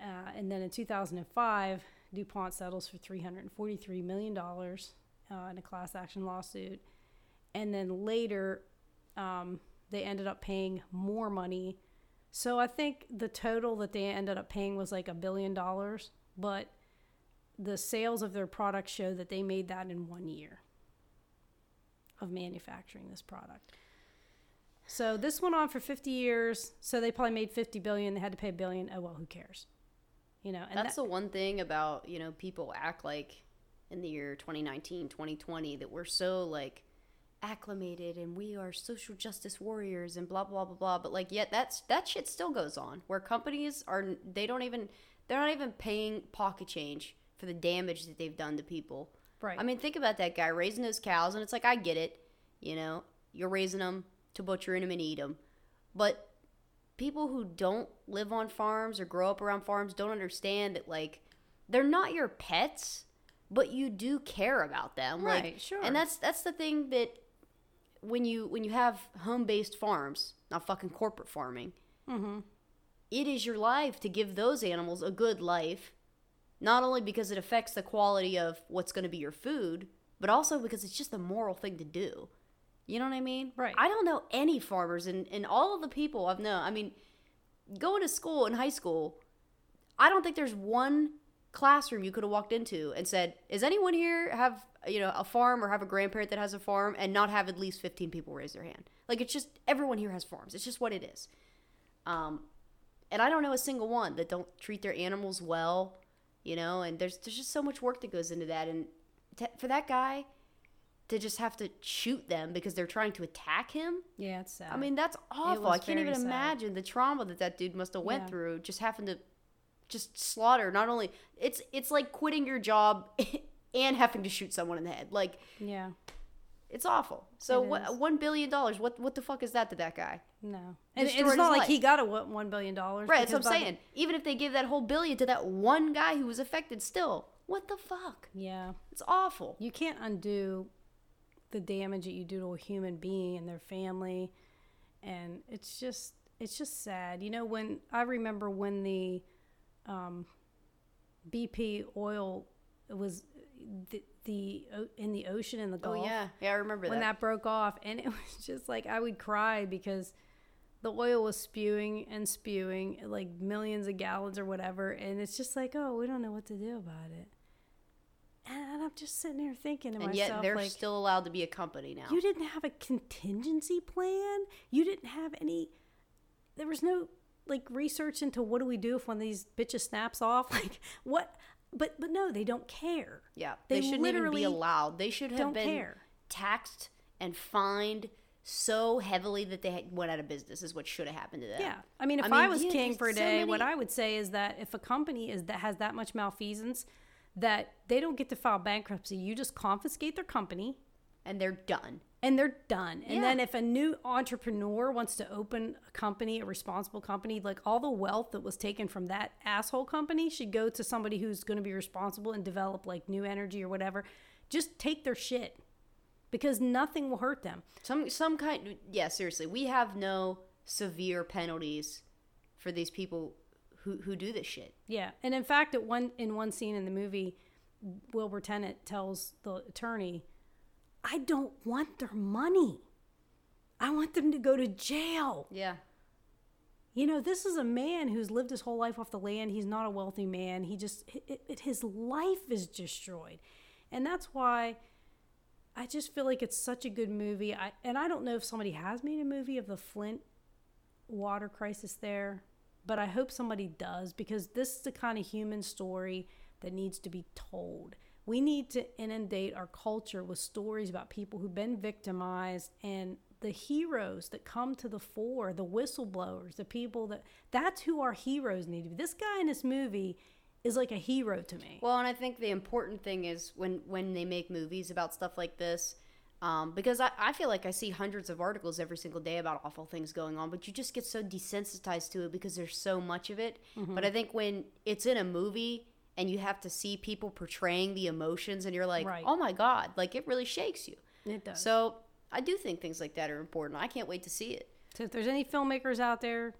Uh, and then in 2005, DuPont settles for $343 million uh, in a class action lawsuit. And then later, um, they ended up paying more money. So I think the total that they ended up paying was like a billion dollars, but the sales of their product show that they made that in one year of manufacturing this product. So this went on for 50 years. So they probably made 50 billion. They had to pay a billion. Oh well, who cares? You know, and That's that, the one thing about, you know, people act like in the year 2019, 2020 that we're so like acclimated and we are social justice warriors and blah blah blah blah but like yet that's that shit still goes on where companies are they don't even they're not even paying pocket change for the damage that they've done to people. right. I mean, think about that guy raising those cows, and it's like I get it, you know, you're raising them to butcher them and eat them, but people who don't live on farms or grow up around farms don't understand that like they're not your pets, but you do care about them, like, Right, sure. And that's that's the thing that when you when you have home based farms, not fucking corporate farming, mm-hmm. it is your life to give those animals a good life, not only because it affects the quality of what's going to be your food, but also because it's just a moral thing to do. You know what I mean? Right. I don't know any farmers, and, and all of the people I've known, I mean, going to school in high school, I don't think there's one classroom you could have walked into and said, "Is anyone here have you know a farm or have a grandparent that has a farm?" and not have at least 15 people raise their hand. Like it's just everyone here has farms. It's just what it is. Um, and I don't know a single one that don't treat their animals well, you know. And there's there's just so much work that goes into that, and to, for that guy to just have to shoot them because they're trying to attack him. Yeah, it's sad. I mean, that's awful. I can't even sad. imagine the trauma that that dude must have went Yeah. through just having to just slaughter. Not only it's it's like quitting your job and having to shoot someone in the head. Like yeah, it's awful. So It what? is. One billion dollars. What what the fuck is that to that guy? no, and it's not like life. he got a what, one billion dollars. Right. That's what I'm saying. Even if they give that whole billion to that one guy who was affected, still, what the fuck? Yeah, It's awful. you can't undo the damage that you do to a human being and their family, and it's just it's just sad. You know, when I remember when the um, BP oil was the, the in the ocean in the Gulf. Oh Gulf. yeah, yeah. I remember when that. When that broke off and it was just like i would cry because the oil was spewing and spewing like millions of gallons or whatever and it's just like oh we don't know what to do about it and i'm just sitting there thinking to and myself yet they're like still allowed to be a company now. you didn't have a contingency plan you didn't have any there was no like research into what do we do if one of these bitches snaps off like what but but no they don't care yeah, they they, shouldn't even be allowed. They should have been care. taxed and fined so heavily that they went out of business. Is what should have happened to them. Yeah, I mean, if I I, was yeah, king for a so day, what I would say is that if a company is that has that much malfeasance, that they don't get to file bankruptcy. You just confiscate their company, and they're done. And they're done. And Yeah. then if a new entrepreneur wants to open a company, a responsible company, like all the wealth that was taken from that asshole company should go to somebody who's going to be responsible and develop like new energy or whatever. Just take their shit because nothing will hurt them. Some some kind. Yeah, seriously, we have no severe penalties for these people who who do this shit. Yeah, and in fact, at one in one scene in the movie, Wilbur Tennant tells the attorney, "I don't want their money. I want them to go to jail." Yeah. You know, this is a man who's lived his whole life off the land. He's not a wealthy man. He just it, it, his life is destroyed, and that's why I just feel like it's such a good movie. I and I don't know if somebody has made a movie of the Flint water crisis there, but I hope somebody does because this is the kind of human story that needs to be told. We need to inundate our culture with stories about people who've been victimized and the heroes that come to the fore, the whistleblowers, the people that that's who our heroes need to be. This guy in this movie is like a hero to me. Well, and I think the important thing is when when they make movies about stuff like this, um, because I, I feel like I see hundreds of articles every single day about awful things going on, but you just get so desensitized to it because there's so much of it. Mm-hmm. But I think when it's in a movie and you have to see people portraying the emotions, and you're like, Right. oh my god, like it really shakes you. It does. So I do think things like that are important. I can't wait to see it. So if there's any filmmakers out there,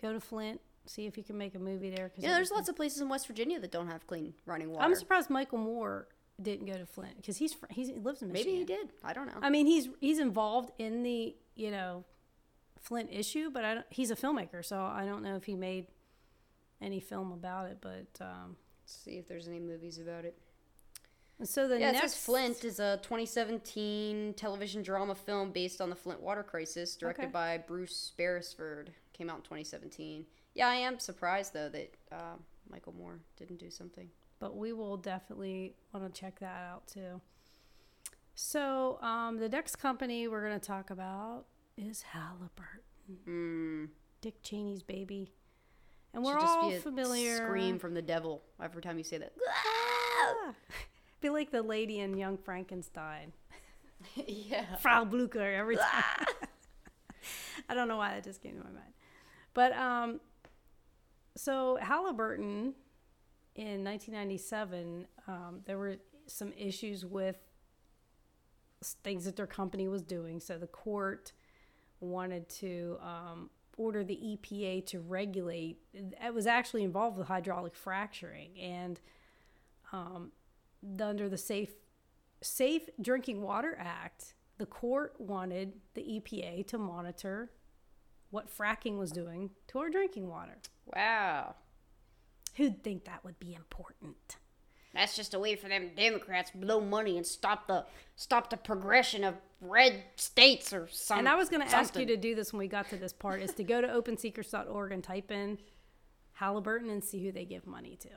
go to Flint, see if you can make a movie there. Cause know, there's lots of places in West Virginia that don't have clean running water. I'm surprised Michael Moore didn't go to Flint because he's he's he lives in Michigan. Maybe he did. I don't know. I mean, he's he's involved in the you know Flint issue, but I don't, he's a filmmaker, so I don't know if he made any film about it. But um, Let's see if there's any movies about it. And so the Yeah, next Flint is a 2017 television drama film based on the Flint water crisis, directed Okay. by Bruce Beresford. Came out in 2017. Yeah, I am surprised though that uh, Michael Moore didn't do something. but we will definitely want to check that out too. So um, the next company we're going to talk about is Halliburton, Hmm. Dick Cheney's baby, and we're just all be a familiar. Scream from the devil every time you say that. Ah! Be like the lady in Young Frankenstein, yeah. Frau Blucher every time. I don't know why that just came to my mind, but um, so Halliburton in 1997, um, there were some issues with things that their company was doing. So the court wanted to um, order the EPA to regulate. It was actually involved with hydraulic fracturing, and um, the, under the Safe Safe Drinking Water Act, the court wanted the EPA to monitor what fracking was doing to our drinking water. Wow. Who'd think that would be important? That's just a way for them Democrats to blow money and stop the stop the progression of red states or something. And I was going to ask you to do this when we got to this part is to go to opensecrets.org and type in Halliburton and see who they give money to.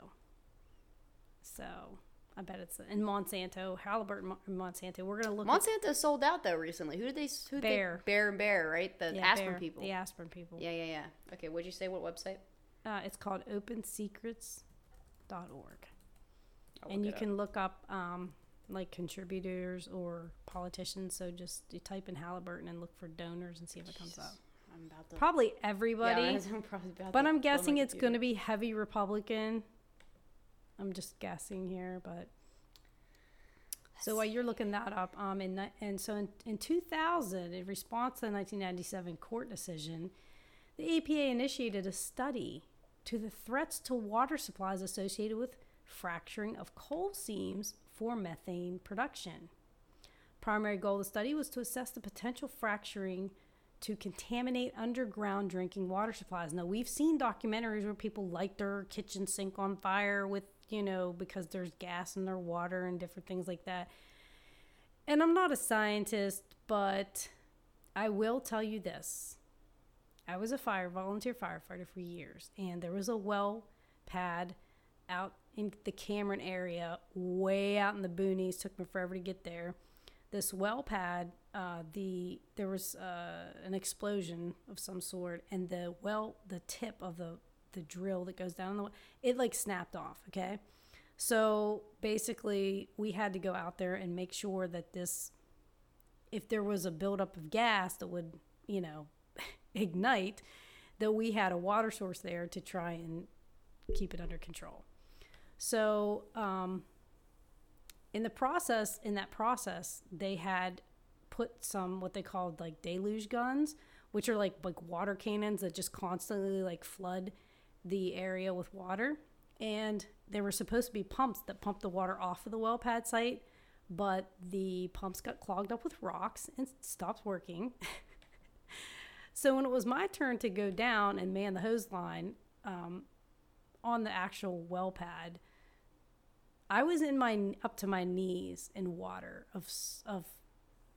So I bet it's in Monsanto, Halliburton, Monsanto. We're going to look at Monsanto sold out though recently. Who did they? Who Bayer. They, Bear and Bear, right? The yeah, aspirin Bayer, people. The aspirin people. Yeah, yeah, yeah. Okay, what'd you say? What website? Uh, it's called opensecrets.org. And you it up. can look up um, like contributors or politicians. So just you type in Halliburton and look for donors and see if it comes up. I'm about to. Probably everybody. Yeah, I'm probably about But I'm guessing it's going to be heavy Republican. I'm just guessing here, but so while you're looking that up, um, in, and so in, in 2000, in response to the 1997 court decision, the EPA initiated a study to the threats to water supplies associated with fracturing of coal seams for methane production. Primary goal of the study was to assess the potential fracturing to contaminate underground drinking water supplies. Now, we've seen documentaries where people light their kitchen sink on fire with, you know, because there's gas in their water and different things like that. And I'm not a scientist, but I will tell you this. I was a fire volunteer firefighter for years, and there was a well pad out in the Cameron area, way out in the boonies. Took me forever to get there. This well pad, uh, the there was uh, an explosion of some sort, and the well, the tip of the the drill that goes down the well, it like snapped off. Okay, so basically, we had to go out there and make sure that this, if there was a buildup of gas that would, you know, ignite, that we had a water source there to try and keep it under control. So, um, in the process, in that process, they had put some what they called like deluge guns, which are like like water cannons that just constantly like flood the area with water. And there were supposed to be pumps that pumped the water off of the well pad site, but the pumps got clogged up with rocks and stopped working. so when it was my turn to go down and man the hose line um, on the actual well pad, I was in my up to my knees in water of of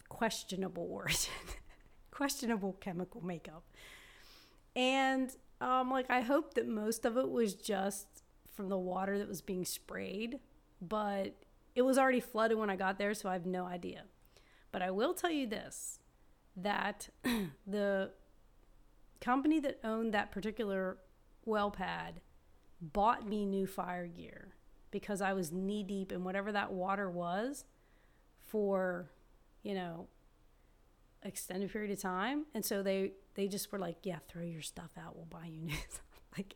questionable origin, questionable chemical makeup, and um, like I hope that most of it was just from the water that was being sprayed, but it was already flooded when I got there, so I have no idea. But I will tell you this: that the company that owned that particular well pad bought me new fire gear because I was knee deep in whatever that water was for, you know, extended period of time. And so they they just were like, "Yeah, throw your stuff out. We'll buy you new." Stuff. Like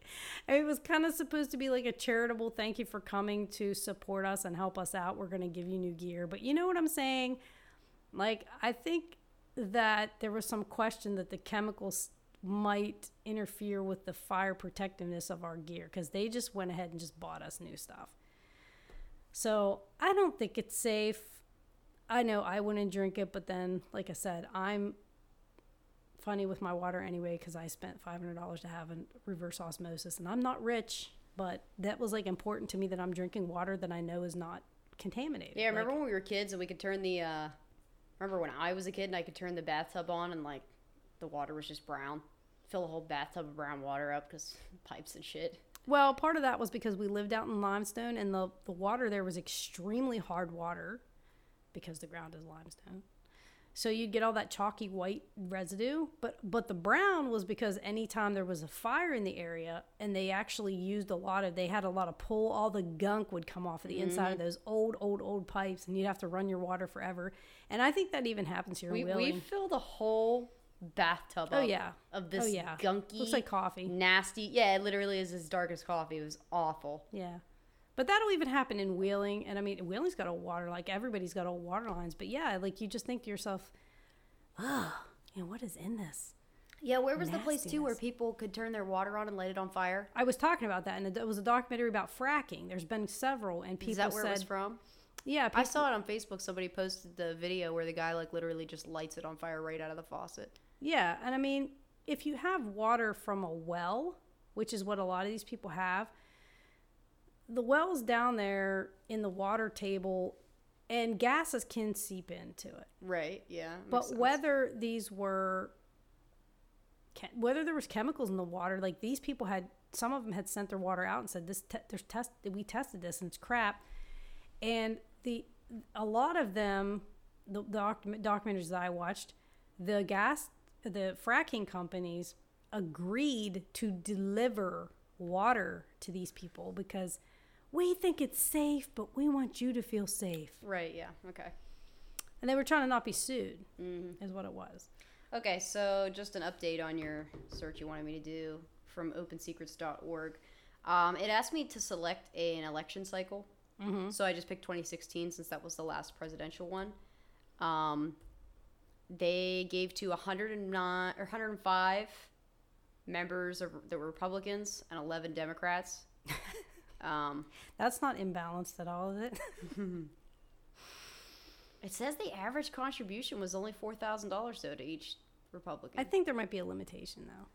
it was kind of supposed to be like a charitable thank you for coming to support us and help us out. We're going to give you new gear. But you know what I'm saying? Like I think that there was some question that the chemicals might interfere with the fire protectiveness of our gear because they just went ahead and just bought us new stuff. So I don't think it's safe. I know I wouldn't drink it, but then, like I said, I'm funny with my water anyway because I spent $500 to have a reverse osmosis and I'm not rich, but that was like important to me that I'm drinking water that I know is not contaminated. Yeah, remember Like, when we were kids and we could turn the uh remember when I was a kid and I could turn the bathtub on and like the water was just brown. Fill a whole bathtub of brown water up cuz pipes and shit. Well, part of that was because we lived out in limestone, and the the water there was extremely hard water, because the ground is limestone. So you'd get all that chalky white residue, but but the brown was because anytime there was a fire in the area, and they actually used a lot of, they had a lot of pull, all the gunk would come off of the inside of mm-hmm. those old, old, old pipes, and you'd have to run your water forever. And I think that even happens here We in we filled a whole bathtub Oh yeah, of this oh yeah, gunky looks like coffee. nasty. Yeah, it literally is as dark as coffee. It was awful. Yeah. But that'll even happen in Wheeling. And I mean, Wheeling's got a water, like everybody's got old water lines. But yeah, like you just think to yourself, oh, you know, what is in this? Yeah, where was the place too where people could turn their water on and light it on fire? I was talking about that, and it was a documentary about fracking. There's been several, and people Is that where said, it was from? yeah, I saw it on Facebook. Somebody posted the video where the guy like literally just lights it on fire right out of the faucet. Yeah. And I mean, if you have water from a well, which is what a lot of these people have, the wells down there in the water table, and gases can seep into it. Right. Yeah. but sense. whether these were whether there was chemicals in the water like these people had some of them had sent their water out and said this te- there's test we tested this and it's crap and the a lot of them the, the document, documentaries that i watched the gas the fracking companies agreed to deliver water to these people because we think it's safe but we want you to feel safe Right. Yeah. Okay. and they were trying to not be sued Mm-hmm. is what it was Okay. So just an update on your search you wanted me to do from OpenSecrets.org. Um, it asked me to select an election cycle. mm-hmm. So I just picked 2016 since that was the last presidential one. Um, they gave to 109 or 105 members of the Republicans and 11 Democrats. um, That's not imbalanced at all, is it? it says the average contribution was only four thousand dollars though to each Republican. I think there might be a limitation though,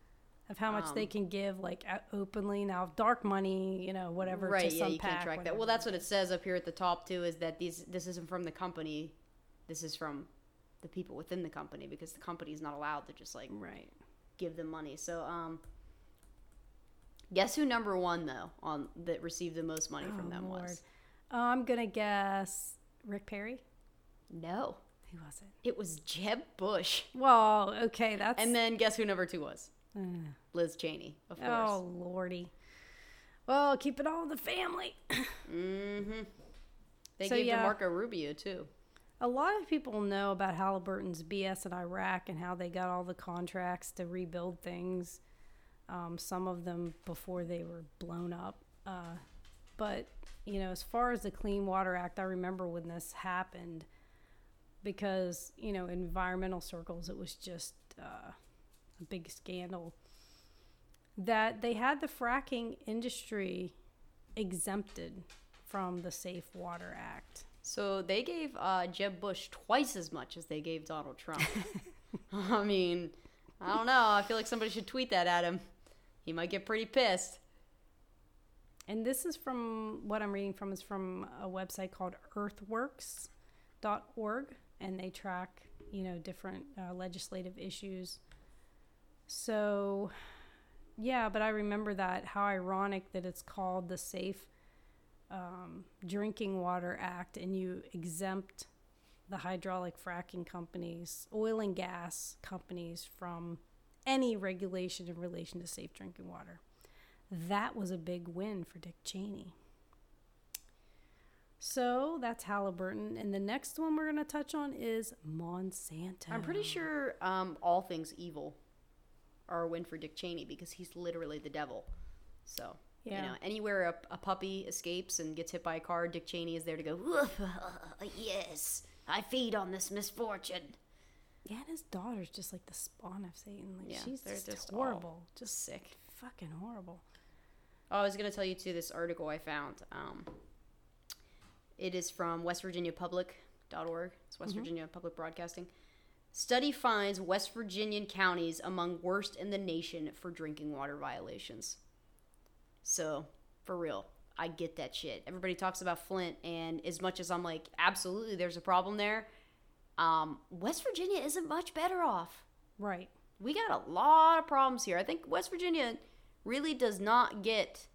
of how much they Um, can give like openly. Now, dark money, you know, whatever. right? to Yeah, some you can't PAC, track that. Well, that's what it says up here at the top too. Is that these this isn't from the company, this is from the people within the company because the company is not allowed to just like right. give them money. So, um, guess who number one though on that received the most money from Oh, them Lord. was? I'm gonna guess Rick Perry. No, Who was it? it was Jeb Bush. Well, okay, that's. And then guess who number two was? Uh, Liz Cheney, of course. oh lordy. Well, keep it all in the family. Mm-hmm. They So, gave yeah. to Marco Rubio too. A lot of people know about Halliburton's BS in Iraq and how they got all the contracts to rebuild things. Um, some of them before they were blown up. Uh, but you know, as far as the Clean Water Act, I remember when this happened because you know, in environmental circles, it was just uh, a big scandal that they had the fracking industry exempted from the Safe Water Act. So they gave uh, Jeb Bush twice as much as they gave Donald Trump. I mean, I don't know. I feel like somebody should tweet that at him. He might get pretty pissed. And this is from what I'm reading from is from a website called earthworks.org and they track, you know, different uh, legislative issues. So yeah, but I remember that how ironic that it's called the Safe um, Drinking Water Act and you exempt the hydraulic fracking companies, oil and gas companies from any regulation in relation to safe drinking water. That was a big win for Dick Cheney. So that's Halliburton. And the next one we're going to touch on is Monsanto. I'm pretty sure um, all things evil are a win for Dick Cheney because he's literally the devil. So, Yeah. you know, anywhere a, a puppy escapes and gets hit by a car, Dick Cheney is there to go, "Woof, yes, I feed on this misfortune. Yeah, and his daughter's just like the spawn of Satan. Like Yeah, she's they're just, just horrible. Just sick. fucking horrible. Oh, I was going to tell you too this article I found. Um, it is from West Virginia Public.org. It's West Virginia Public Broadcasting. Study finds West Virginian counties among worst in the nation for drinking water violations. So, for real, I get that shit. Everybody talks about Flint, and as much as I'm like, absolutely, there's a problem there. Um, West Virginia isn't much better off. Right. We got a lot of problems here. I think West Virginia really does not get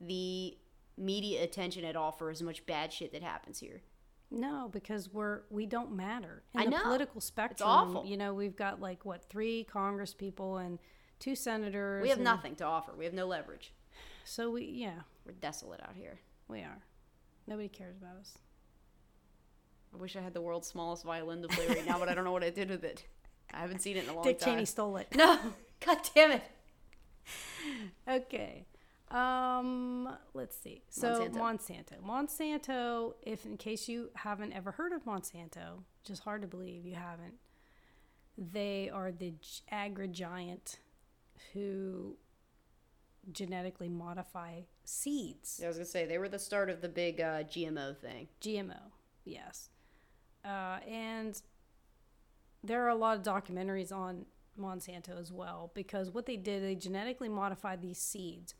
the media attention at all for as much bad shit that happens here. No, because we're we don't matter in I the know. political spectrum. awful. You know, we've got like what three Congress people and two senators. We have and- nothing to offer. We have no leverage. So we yeah We're desolate out here. we are. Nobody cares about us. I wish I had the world's smallest violin to play right now, but I don't know what I did with it. I haven't seen it in a long Dick time. Dick Cheney stole it. No, god damn it. Okay. Um, let's see. So Monsanto. Monsanto. if in case you haven't ever heard of Monsanto, which is hard to believe you haven't, they are the agri giant who genetically modify seeds. Yeah, I was gonna say they were the start of the big uh, GMO thing. GMO, yes. Uh, and there are a lot of documentaries on Monsanto as well because what they did, they genetically modified these seeds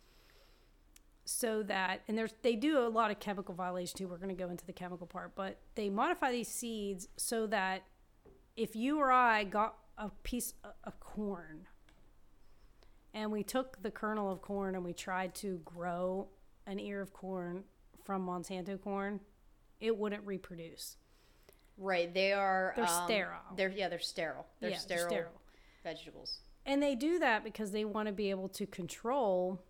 so that, and there's they do a lot of chemical violation too. We're going to go into the chemical part, but they modify these seeds so that if you or I got a piece of corn and we took the kernel of corn and we tried to grow an ear of corn from Monsanto corn, it wouldn't reproduce. Right, they are. They're um, sterile. They're yeah, they're sterile. They're Yeah, sterile, vegetables. And they do that because they want to be able to control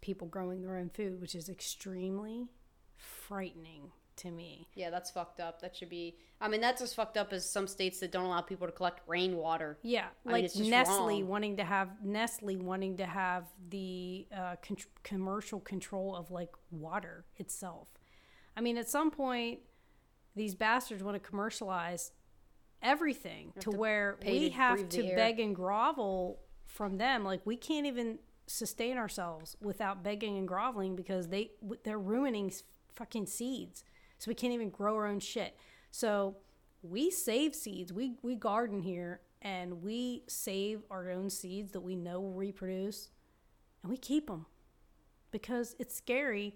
people growing their own food, which is extremely frightening to me. Yeah, that's fucked up. That should be. I mean, that's as fucked up as some states that don't allow people to collect rainwater. Yeah, I like just Nestle wrong. wanting to have Nestle wanting to have the uh, con- commercial control of like water itself. I mean, at some point, these bastards want to commercialize everything to, to where we to have to beg and grovel from them. Like we can't even sustain ourselves without begging and groveling because they they're ruining fucking seeds. So we can't even grow our own shit. So we save seeds. We we garden here and we save our own seeds that we know will reproduce and we keep them because it's scary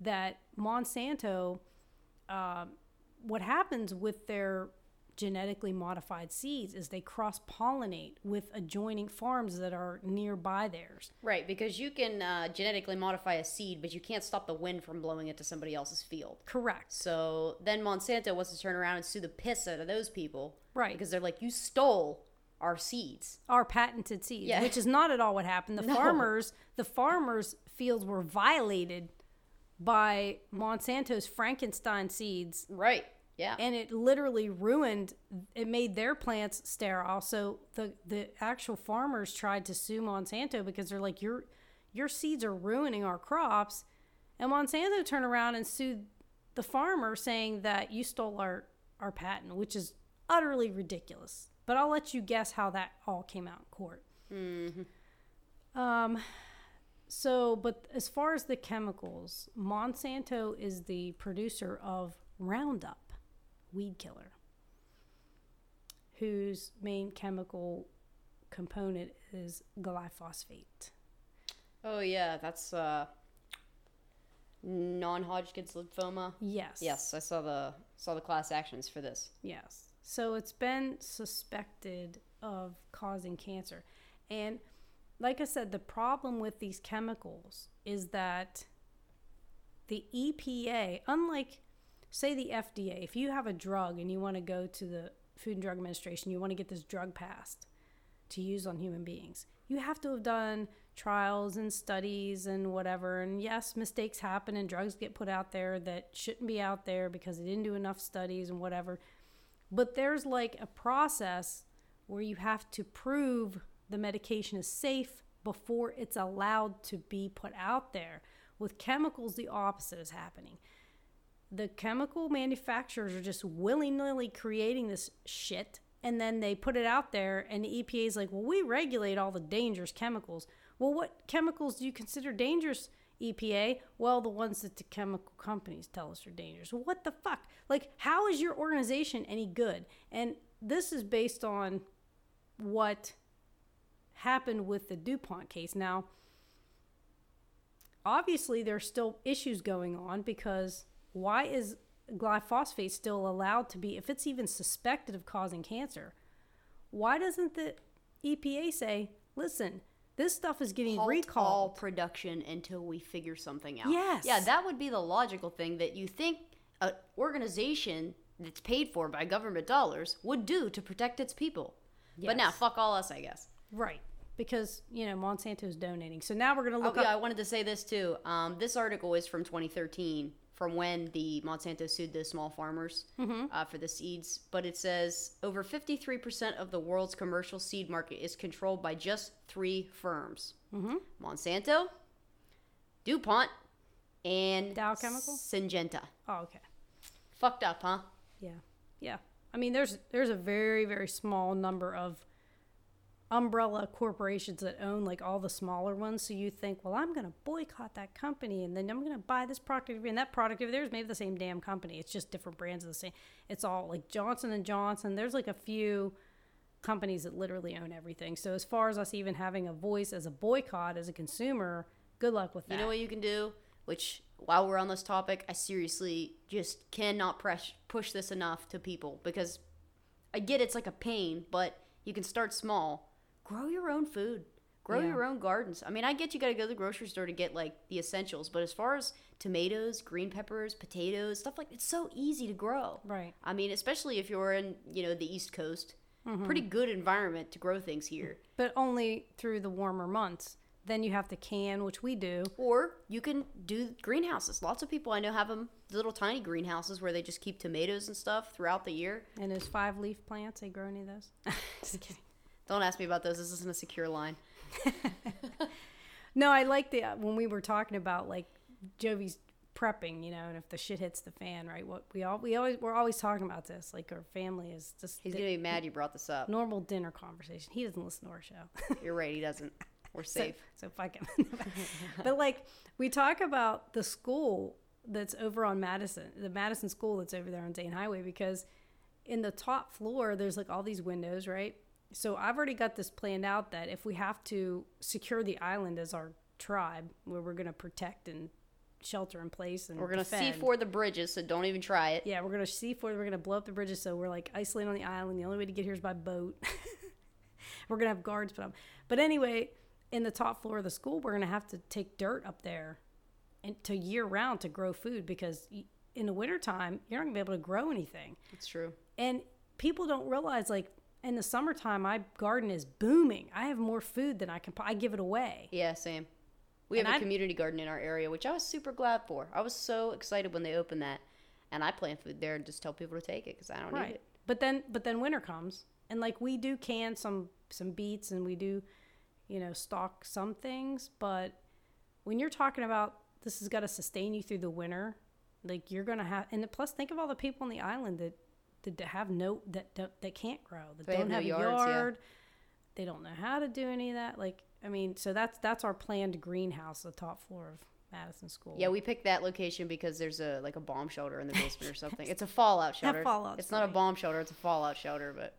that Monsanto um, what happens with their genetically modified seeds is they cross pollinate with adjoining farms that are nearby theirs. Right, because you can uh, genetically modify a seed, but you can't stop the wind from blowing it to somebody else's field. Correct. So then Monsanto wants to turn around and sue the piss out of those people. Right. Because they're like, you stole our seeds. Our patented seeds, Yeah. which is not at all what happened. The No. farmers, the farmers' fields were violated by Monsanto's Frankenstein seeds Right. Yeah. and it literally ruined it made their plants sterile. So the the actual farmers tried to sue monsanto because they're like your your seeds are ruining our crops. And monsanto turned around and sued the farmer saying that you stole our our patent which is utterly ridiculous. But i'll let you guess how that all came out in court. Um so but as far as the chemicals monsanto is the producer of roundup weed killer, whose main chemical component is glyphosate. oh, yeah. That's uh, non Hodgkin's lymphoma. Yes. Yes, I saw the saw the class actions for this. Yes. So it's been suspected of causing cancer. And like I said, the problem with these chemicals is that the EPA, unlike, say, the FDA, if you have a drug and you want to go to the Food and Drug Administration, you want to get this drug passed to use on human beings, you have to have done trials and studies and whatever. And yes, mistakes happen and drugs get put out there that shouldn't be out there because they didn't do enough studies and whatever. But there's like a process where you have to prove the medication is safe before it's allowed to be put out there. With chemicals, the opposite is happening. The chemical manufacturers are just willy nilly creating this shit and then they put it out there, and the EPA is like, well, we regulate all the dangerous chemicals. Well, what chemicals do you consider dangerous, EPA? Well, the ones that the chemical companies tell us are dangerous. What the fuck? Like, how is your organization any good? And this is based on what happened with the DuPont case. Now, obviously there's still issues going on because why is glyphosate still allowed to be if it's even suspected of causing cancer? Why doesn't the EPA say, "Listen, this stuff is getting halt all recalled." production until we figure something out. Yes. Yeah, that would be the logical thing that you think an organization that's paid for by government dollars would do to protect its people. But now, fuck all us, I guess. Right. Because, you know, Monsanto's donating. So now we're going to Oh, look yeah, up I wanted to say this too. Um, this article is from 2013, from when the Monsanto sued the small farmers Mm-hmm. uh, for the seeds. But it says over 53% of the world's commercial seed market is controlled by just three firms Mhm. Monsanto, DuPont, and Dow Chemical? Syngenta. Oh, okay. Fucked up, huh? Yeah. Yeah. I mean, there's there's a very very small number of umbrella corporations that own like all the smaller ones. So you think, well, I'm going to boycott that company, and then I'm going to buy this product and that product over there is maybe the same damn company. It's just different brands of the same. It's all like Johnson and Johnson. There's like a few companies that literally own everything. So as far as us even having a voice as a boycott as a consumer, good luck with that. You know what you can do? Which, while we're on this topic, I seriously just cannot press push this enough to people because I get it's like a pain, but you can start small. Grow your own food. Grow Yeah. your own gardens. I mean, I get you got to go to the grocery store to get like the essentials, but as far as tomatoes, green peppers, potatoes, stuff like it's so easy to grow. Right. I mean, especially if you're in, you know, the East Coast. Mm-hmm. Pretty good environment to grow things here. But only through the warmer months. Then you have to can, which we do. Or you can do greenhouses. Lots of people I know have them little tiny greenhouses where they just keep tomatoes and stuff throughout the year. And those five leaf plants, they grow any of those? Just kidding. Don't ask me about those. This isn't a secure line. No, I like the uh, when we were talking about like Jovi's prepping, you know, and if the shit hits the fan, right? What we all we always we're always talking about this. Like our family is just He's the gonna be mad you brought this up. normal dinner conversation. He doesn't listen to our show. You're right. He doesn't. We're so, safe. so fuck him. but like we talk about the school that's over on Madison, the Madison school that's over there on Dane Highway, because in the top floor there's like all these windows, right? So I've already got this planned out that if we have to secure the island as our tribe, where we're gonna protect and shelter in place and We're gonna see defend. for the bridges, so don't even try it. Yeah, we're gonna see for we're gonna blow up the bridges, so we're like isolated on the island. The only way to get here is by boat. we're gonna have guards put up. But anyway, in the top floor of the school, we're gonna have to take dirt up there, and to year round to grow food because in the wintertime you're not gonna be able to grow anything. It's true. And people don't realize like in the summertime my garden is booming. I have more food than I can. I give it away. Yeah, same. We And have a I've- community garden in our area, which I was super glad for. I was so excited when they opened that, and I plant food there and just tell people to take it because I don't need it. but then but then winter comes and like we do can some some beets and we do you know stock some things but when you're talking about this has got to sustain you through the winter like you're gonna have and plus think of all the people on the island that that have no that don't, that can't grow that They don't no have, a yards, yeah. yard they don't know how to do any of that like i mean so that's that's our planned greenhouse the top floor of madison school Yeah, we picked that location because there's a like a bomb shelter in the basement or something. It's a fallout shelter. fallout It's not a bomb shelter. It's a fallout shelter. But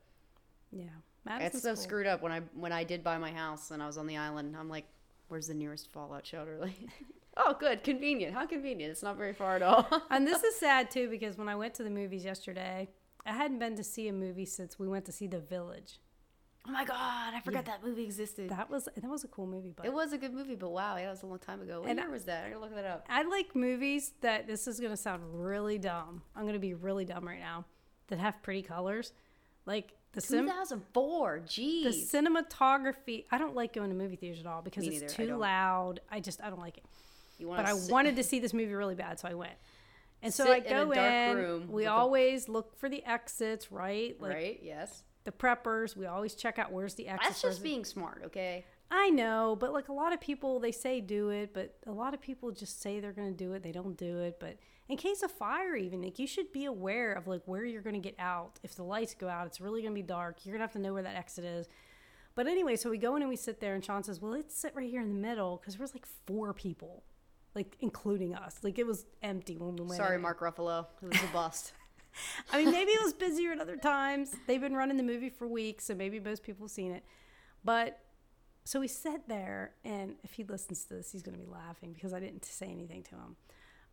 yeah madison it's so School. screwed up when I when I did buy my house and I was on the island. I'm like, where's the nearest fallout shelter? Like, oh, good, convenient. How convenient. It's not very far at all. and this is sad too because when I went to the movies yesterday, I hadn't been to see a movie since we went to see The Village. oh my god, I forgot that movie existed. That was that was a cool movie, but it was a good movie, but wow, yeah, that was a long time ago. What And year was that? I gotta look that up. I like movies that this is gonna sound really dumb. I'm gonna be really dumb right now. That have pretty colors, like the sim- 2004. the cinematography. I don't like going to movie theaters at all because Me it's neither, too don't. loud. I just I don't like it. You But I wanted to see this movie really bad, so I went. And so I in go dark in. room we with a- always look for the exits, right? Like right? Yes. the preppers. We always check out where's the exit. That's just being smart, okay? I know, but like a lot of people, they say do it, but a lot of people just say they're going to do it. They don't do it. But in case of fire, even like you should be aware of like where you're going to get out. If the lights go out, it's really going to be dark. You're going to have to know where that exit is. But anyway, so we go in and we sit there, and Sean says, "Well, let's sit right here in the middle because there's like four people, like including us. Like it was empty when we went. Sorry, in. Mark Ruffalo. It was a bust. I mean, maybe it was busier at other times. They've been running the movie for weeks, so maybe most people have seen it. But so we sat there, and if he listens to this, he's going to be laughing because I didn't say anything to him.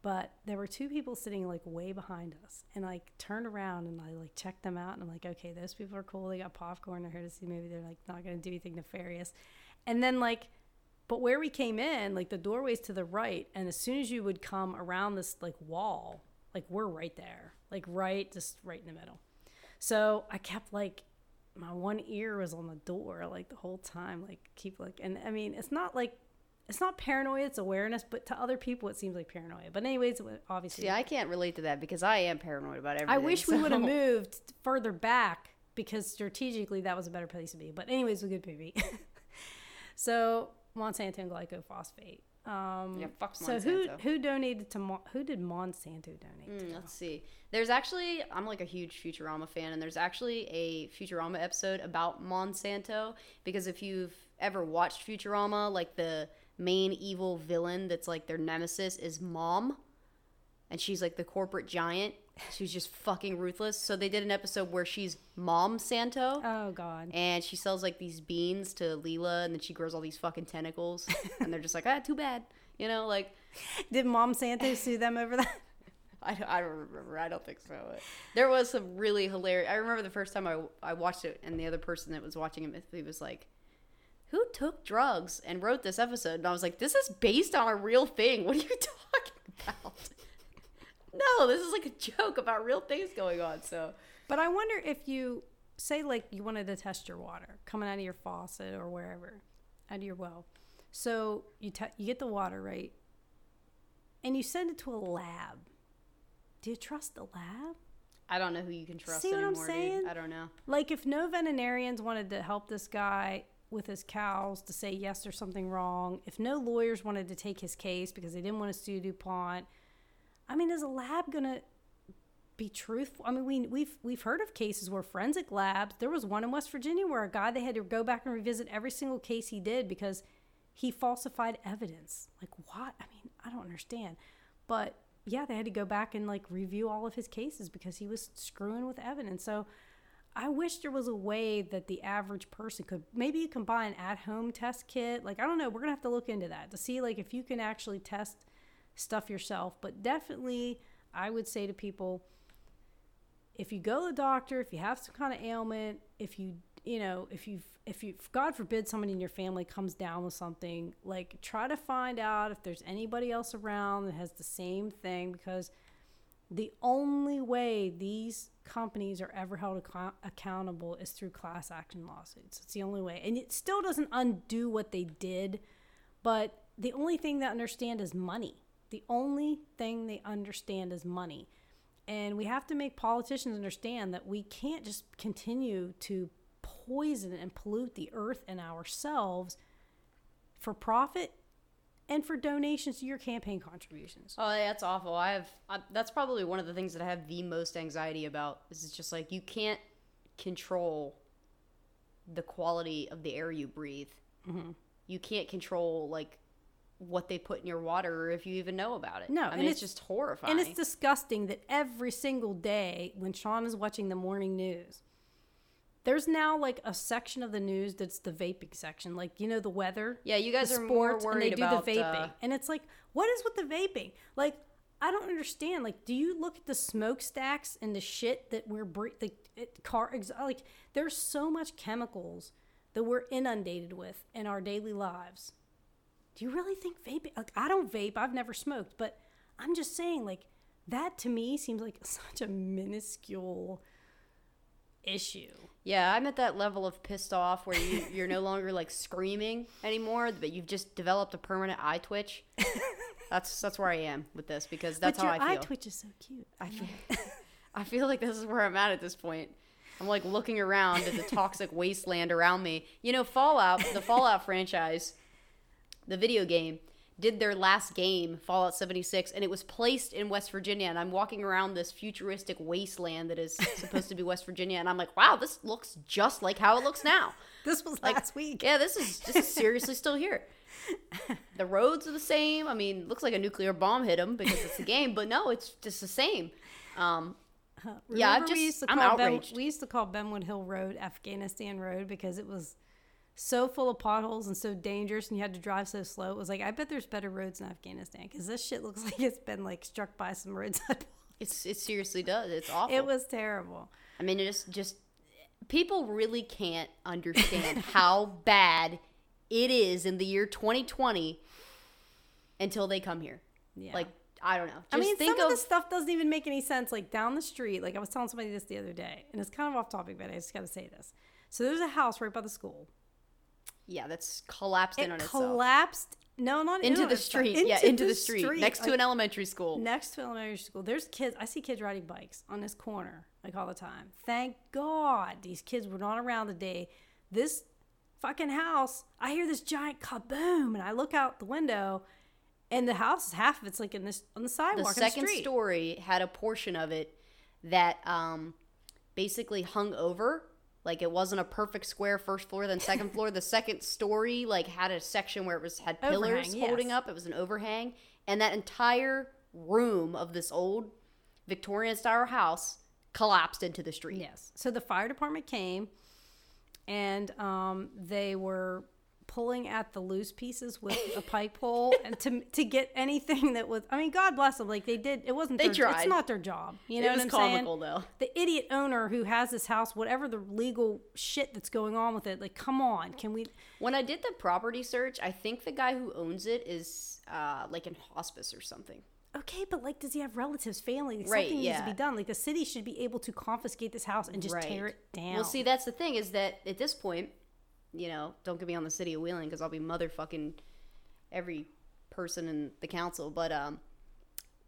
But there were two people sitting like way behind us, and like turned around and I like checked them out, and I'm like, okay, those people are cool. They got popcorn. They're here to see. Maybe they're like not going to do anything nefarious. And then like, but where we came in, like the doorway's to the right, and as soon as you would come around this like wall, like we're right there, like right, just right in the middle. So I kept like my one ear was on the door like the whole time like keep like and i mean it's not like it's not paranoia it's awareness but to other people it seems like paranoia but anyways obviously See, I can't relate to that because I am paranoid about everything. i wish we would have moved further back because strategically that was a better place to be but anyways a good movie so monsanto and glycophosphate um Yeah, fuck Monsanto. so who who donated to Mon- who did monsanto donate to Mm, let's see. There's actually I'm like a huge Futurama fan, and there's actually a Futurama episode about Monsanto because if you've ever watched Futurama, like the main evil villain that's like their nemesis is Mom, and she's like the corporate giant. She's just fucking ruthless. So they did an episode where she's Mom Santo. oh god And she sells like these beans to Leela, and then she grows all these fucking tentacles, and they're just like, ah, too bad, you know, like did mom santo sue them over that I, I don't remember. I don't think so. There was some really hilarious. I remember the first time I, I watched it, and the other person that was watching it, he was like, "Who took drugs and wrote this episode?" And I was like, "This is based on a real thing. What are you talking about?" No, this is like a joke about real things going on. So But I wonder if you say like you wanted to test your water coming out of your faucet or wherever, out of your well. So you te- you get the water right, and you send it to a lab. Do you trust the lab? I don't know who you can trust See what I'm saying? dude. I don't know. Like if no veterinarians wanted to help this guy with his cows to say yes, there's something wrong. If no lawyers wanted to take his case because they didn't want to sue DuPont, I mean, is a lab gonna be truthful? I mean, we we've we've heard of cases where forensic labs. There was one in West Virginia where a guy they had to go back and revisit every single case he did because he falsified evidence. Like what? I mean, I don't understand. But yeah, they had to go back and like review all of his cases because he was screwing with evidence. So I wish there was a way that the average person could maybe you can buy an at-home test kit. Like I don't know, we're gonna have to look into that to see like if you can actually test stuff yourself. But definitely, I would say to people, if you go to the doctor, if you have some kind of ailment, if you you know if you if you God forbid somebody in your family comes down with something, like try to find out if there's anybody else around that has the same thing because the only way these companies are ever held acco- accountable is through class action lawsuits. It's the only way. And it still doesn't undo what they did, but the only thing they understand is money. The only thing they understand is money. And we have to make politicians understand that we can't just continue to poison and pollute the earth and ourselves for profit and for donations to your campaign contributions. Oh, that's awful. I have. I, that's probably one of the things that I have the most anxiety about. Is it's just like you can't control the quality of the air you breathe. Mm-hmm. You can't control like what they put in your water, or if you even know about it. No, I and mean it's, it's- just horrifying. And it's disgusting that every single day when Sean is watching the morning news, there's now like a section of the news that's the vaping section. Like, you know, the weather. yeah, you guys are more sports, and they do about the vaping. uh, and it's like, what is with the vaping? Like, I don't understand. Like, do you look at the smokestacks and the shit that we're bre- the it, car ex- like? There's so much chemicals that we're inundated with in our daily lives. Do you really think vaping? Like, I don't vape. I've never smoked, but I'm just saying, like, that to me seems like such a minuscule issue. Yeah, I'm at that level of pissed off where you, you're no longer like screaming anymore, but you've just developed a permanent eye twitch. That's that's where I am with this because that's but how your I eye twitch is so cute. I feel, I feel like this is where I'm at at this point. I'm like looking around at the toxic wasteland around me. You know, Fallout, the Fallout franchise, the video game, did their last game, Fallout 76, and it was placed in West Virginia. And I'm walking around this futuristic wasteland that is supposed to be West Virginia, and I'm like, wow, this looks just like how it looks now. This was Like, last week. Yeah, this is this is seriously still here. The roads are the same. I mean, looks like a nuclear bomb hit them because it's a game, but no, it's just the same. Um, Yeah, I've just- we used to I'm call Ben, outraged. we used to call Benwood Hill Road Afghanistan Road because it was so full of potholes and so dangerous, and you had to drive so slow. It was like I bet there's better roads in Afghanistan because this shit looks like it's been like struck by some roadside. It's it seriously does. It's awful. It was terrible. I mean, it just just people really can't understand how bad it is in the year 2020 until they come here. Yeah. Like I don't know. Just I mean, some of of this stuff doesn't even make any sense. Like down the street, like I was telling somebody this the other day, and it's kind of off topic, but I just got to say this. So there's a house right by the school. Yeah, that's collapsed in It on itself collapsed. No, not in into the street. yeah, into the street, next to like, an elementary school. next to elementary school. There's kids. I see kids riding bikes on this corner like all the time. Thank God these kids were not around the day. This fucking house. I hear this giant kaboom, and I look out the window, and the house is half of it's like in this on the the sidewalk. The second the story had a portion of it that um basically hung over like it wasn't a perfect square first floor then second floor the second story like had a section where it was had pillars Overhang, holding yes. up it was an overhang and that entire room of this old victorian style house collapsed into the street Yes. So the fire department came and um, they were pulling at the loose pieces with a pike pole and to to get anything that was I mean God bless them. Like they did it wasn't They their, tried. it's not their job. You know it was what I'm comical saying? though. The idiot owner who has this house whatever the legal shit that's going on with it like come on can we when i did the property search i think the guy who owns it is uh like in hospice or something. Okay but like does he have relatives family? Like, Right, something needs to be done. Like the city should be able to confiscate this house and just tear it down. Well, see, that's the thing is that at this point, you know, don't get me on the city of Wheeling because I'll be motherfucking every person in the council. But um,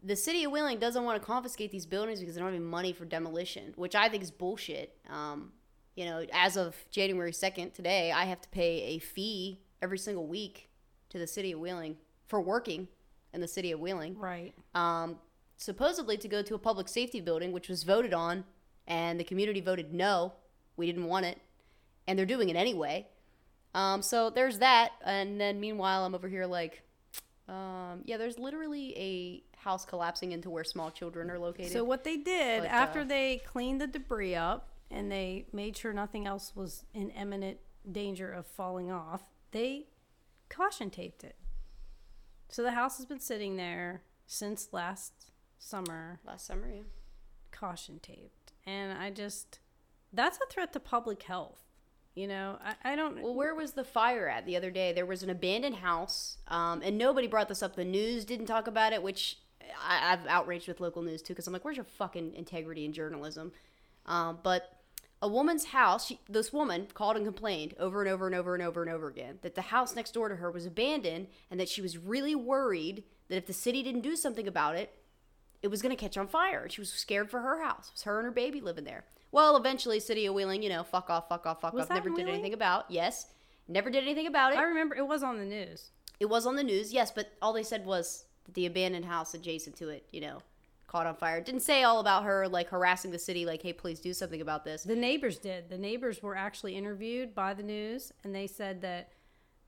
the city of Wheeling doesn't want to confiscate these buildings because they don't have any money for demolition, which I think is bullshit. Um, you know, as of January second today, I have to pay a fee every single week to the city of Wheeling for working in the city of Wheeling right um, supposedly to go to a public safety building, which was voted on, and the community voted no, we didn't want it, and they're doing it anyway. Um, so there's that, and then meanwhile, I'm over here like, um, yeah, there's literally a house collapsing into where small children are located. So what they did But, after uh, they cleaned the debris up and they made sure nothing else was in imminent danger of falling off, they caution taped it. So the house has been sitting there since last summer, last summer, yeah. caution taped. And I just that's a threat to public health. You know, I, I don't Well, where was the fire at the other day? There was an abandoned house, um, and nobody brought this up. The news didn't talk about it, which I, I've outraged with local news too, because I'm like, where's your fucking integrity in journalism? Um, but a woman's house, she, this woman called and complained over and over and over and over and over again that the house next door to her was abandoned, and that she was really worried that if the city didn't do something about it, it was going to catch on fire. And she was scared for her house. It was her and her baby living there. Well, eventually, City of Wheeling, you know, fuck off, fuck off, fuck Was off. Never did anything about. Yes, never did anything about it. I remember it was on the news. It was on the news, yes, but all they said was the abandoned house adjacent to it, you know, caught on fire. It didn't say all about her like harassing the city, like, hey, please do something about this. The neighbors did. The neighbors were actually interviewed by the news, and they said that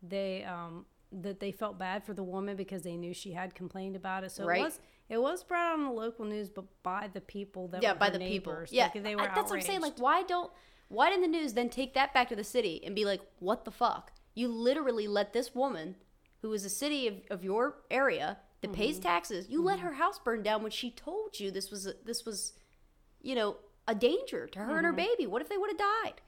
they um, that they felt bad for the woman because they knew she had complained about it. So Right. it was it was brought on the local news, but by the people that yeah, were by the people. Yeah, Like, they were I- that's what I'm saying. Like, why don't why didn't the news then take that back to the city and be like, what the fuck? You literally let this woman, who is a city of, of your area that pays Mm-hmm. taxes, you let her house burn down when she told you this was a, this was, you know, a danger to her and her Mm-hmm. baby. What if they would have died?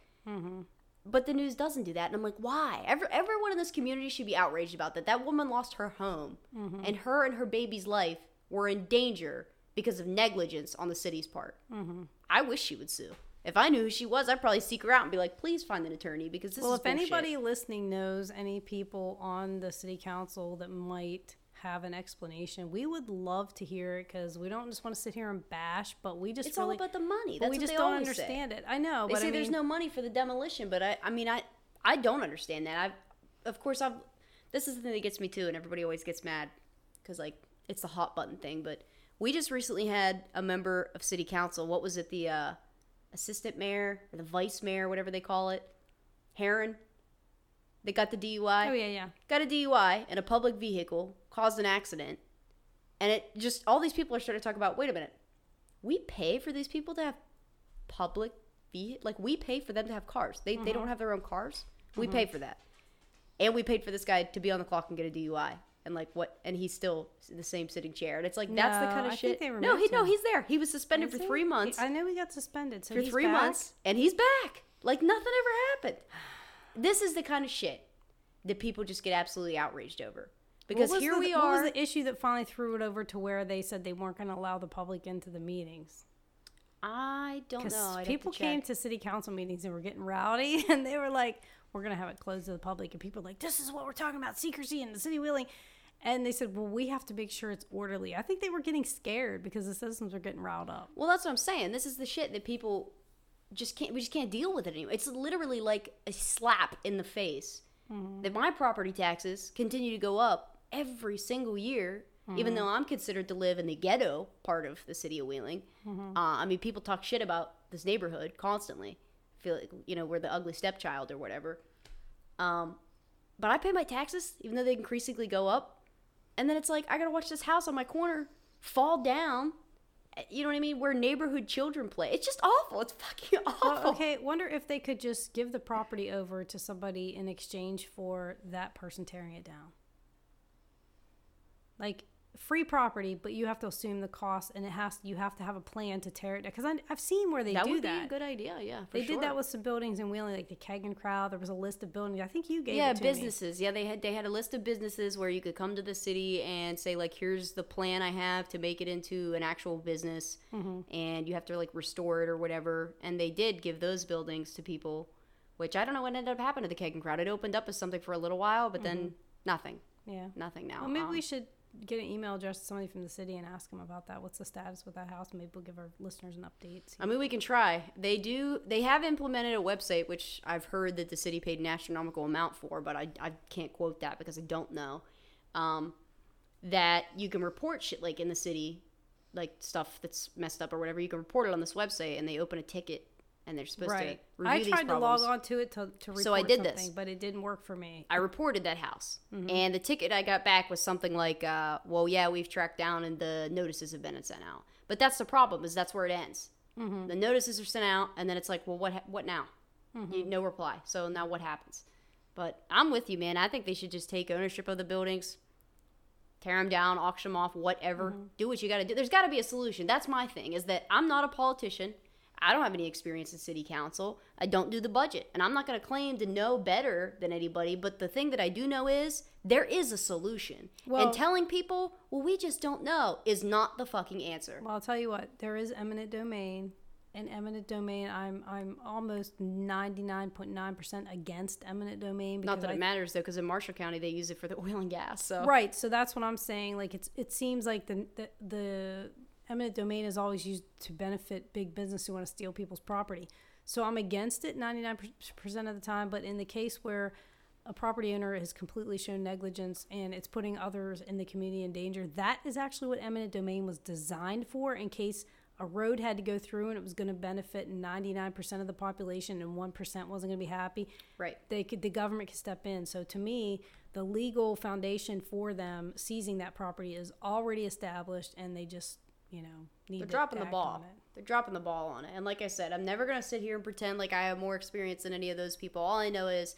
But the news doesn't do that, and I'm like, why? Every, everyone in this community should be outraged about that. That woman lost her home, Mm-hmm. and her and her baby's life were in danger because of negligence on the city's part. Mm-hmm. I wish she would sue. If I knew who she was, I'd probably seek her out and be like, please find an attorney because this well, is if bullshit. anybody listening knows any people on the city council that might have an explanation, we would love to hear it because we don't just want to sit here and bash, but we just it's all really, about the money. That's we what just they don't always say. understand it. I know, They but say I there's no money for the demolition, but I, I mean, I, I don't understand that. I, of course, I've. This is the thing that gets me too, and everybody always gets mad because like it's the hot button thing. But we just recently had a member of city council. What was it? The uh, assistant mayor or the vice mayor, whatever they call it, Heron. They got the DUI Oh yeah, yeah. got a DUI in a public vehicle, caused an accident, and it just all these people are starting to talk about. Wait a minute, we pay for these people to have public ve like we pay for them to have cars. They they don't have their own cars. We pay for that, and we paid for this guy to be on the clock and get a DUI. And like what? And he's still in the same sitting chair. And it's like that's the No, kind of I shit. think they no, he removed no, him. he's there. He was suspended Is for he? three months. I know he got suspended. So for he's three back. months, and he's back. Like nothing ever happened. This is the kind of shit that people just get absolutely outraged over. Because was here the- we What are. was the issue that finally threw it over to where they said they weren't going to allow the public into the meetings? I don't know. I'd have people to came check. to city council meetings and were getting rowdy, and they were like, "We're going to have it closed to the public," and people were like, "This is what we're talking about: secrecy and the city wheeling." And they said, "Well, we have to make sure it's orderly." I think they were getting scared because the citizens were getting riled up. Well, that's what I'm saying. This is the shit that people just can't. We just can't deal with it anymore. It's literally like a slap in the face that my property taxes continue to go up every single year, even though I'm considered to live in the ghetto part of the city of Wheeling. Uh, I mean, people talk shit about this neighborhood constantly. Feel like you know we're the ugly stepchild or whatever. Um, but I pay my taxes, even though they increasingly go up. And then it's like I gotta watch this house on my corner fall down. Eh, you know what I mean? Where neighborhood children play. It's just awful. It's fucking awful. Well, okay, wonder if they could just give the property over to somebody in exchange for that person tearing it down. Like free property, but you have to assume the cost, and it has you have to have a plan to tear it down. Because I've seen where they that do would that. be a good idea. Yeah, for they sure. did that with some buildings in Wheeling, like the Kagan Crowd. There was a list of buildings. I think you gave yeah businesses. Yeah, they had they had a list of businesses where you could come to the city and say like, here's the plan I have to make it into an actual business, Mm-hmm. and you have to like restore it or whatever. And they did give those buildings to people, which I don't know what ended up happening to the Kagan Crowd. It opened up as something for a little while, but then nothing. Yeah. nothing now. Mm-hmm. Well, maybe Um, we should get an email address to somebody from the city and ask them about that. What's the status with that house? Maybe we'll give our listeners an update. I mean, we can try. They do. They have implemented a website, which I've heard that the city paid an astronomical amount for, but I, I can't quote that because I don't know. Um, that you can report shit like in the city, like stuff that's messed up or whatever. You can report it on this website, and they open a ticket, and they're supposed right. to review I tried to log on to it to, to report So I did something, this. but it didn't work for me. I reported that house, Mm-hmm. and the ticket I got back was something like, uh, "Well, yeah, we've tracked down, and the notices have been sent out." But that's the problem is that's where it ends. Mm-hmm. The notices are sent out, and then it's like, "Well, what ha- what now?" Mm-hmm. You, no reply. So now what happens? But I'm with you, man. I think they should just take ownership of the buildings, tear them down, auction them off, whatever. Mm-hmm. Do what you got to do. There's got to be a solution. That's my thing. Is that I'm not a politician. I don't have any experience in city council. I don't do the budget, and I'm not going to claim to know better than anybody. But the thing that I do know is there is a solution. Well- and telling people, "Well, we just don't know," is not the fucking answer. Well, I'll tell you what. There is eminent domain, and eminent domain. I'm I'm almost ninety nine point nine percent against eminent domain. Not that I it matters though, because in Marshall County they use it for the oil and gas. So Right. So that's what I'm saying. Like it's it seems like the the, the eminent domain is always used to benefit big business who want to steal people's property. So I'm against it 99% of the time, but in the case where a property owner has completely shown negligence and it's putting others in the community in danger, that is actually what eminent domain was designed for in case a road had to go through and it was going to benefit 99% of the population and 1% wasn't going to be happy right. they could the government could step in. So to me, the legal foundation for them seizing that property is already established, and they just you know need They're dropping the ball. on it. They're dropping the ball on it. And like I said, I'm never gonna sit here and pretend like I have more experience than any of those people. All I know is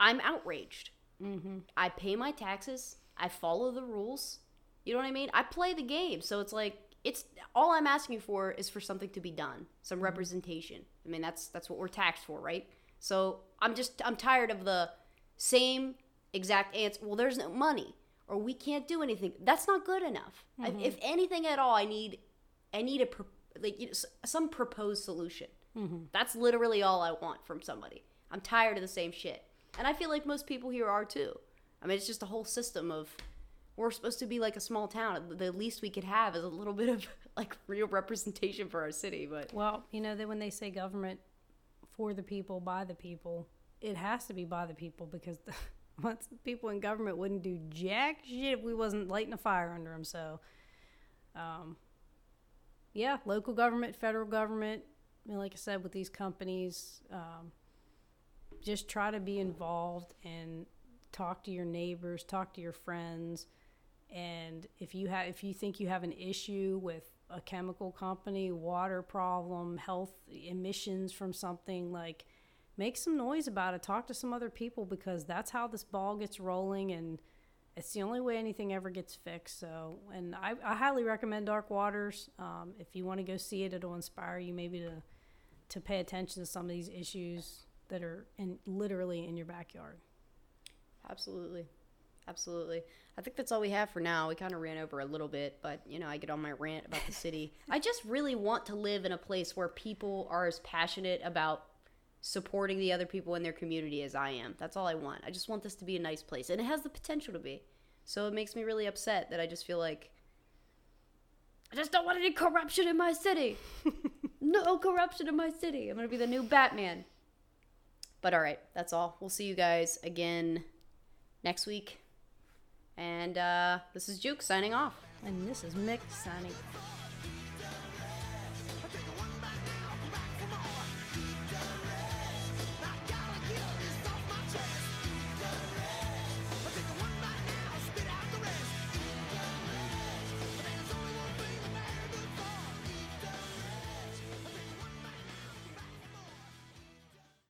I'm outraged. Mm-hmm. I pay my taxes. I follow the rules. You know what I mean? I play the game. So it's like it's all I'm asking for is for something to be done, some representation. I mean, that's that's what we're taxed for, right? So I'm just I'm tired of the same exact answer. Well, there's no money, or we can't do anything. That's not good enough. I- If mm-hmm. anything at all, I need I need a pro- like you know, some proposed solution. Mm-hmm. That's literally all I want from somebody. I'm tired of the same shit, and I feel like most people here are too. I mean, it's just a whole system of we're supposed to be like a small town. The least we could have is a little bit of like real representation for our city. But Well, you know that when they say government for the people by the people, it has to be by the people because the, once people in government wouldn't do jack shit if we wasn't lighting a fire under them. So, um, yeah, local government, federal government. I mean, like I said, with these companies, um, just try to be involved and talk to your neighbors, talk to your friends, and if you have if you think you have an issue with a chemical company, water problem, health emissions from something like make some noise about it. Talk to some other people because that's how this ball gets rolling and it's the only way anything ever gets fixed. So, and I, I highly recommend Dark Waters. Um, if you want to go see it, it'll inspire you maybe to to pay attention to some of these issues that are in literally in your backyard. Absolutely. Absolutely. I think that's all we have for now. We kind of ran over a little bit, but you know, I get on my rant about the city. I just really want to live in a place where people are as passionate about supporting the other people in their community as I am. That's all I want. I just want this to be a nice place, and it has the potential to be. So it makes me really upset that I just feel like I just don't want any corruption in my city. no corruption in my city. I'm going to be the new Batman. But all right, that's all. We'll see you guys again next week. And uh, this is Juke signing off. And this is Mick signing off.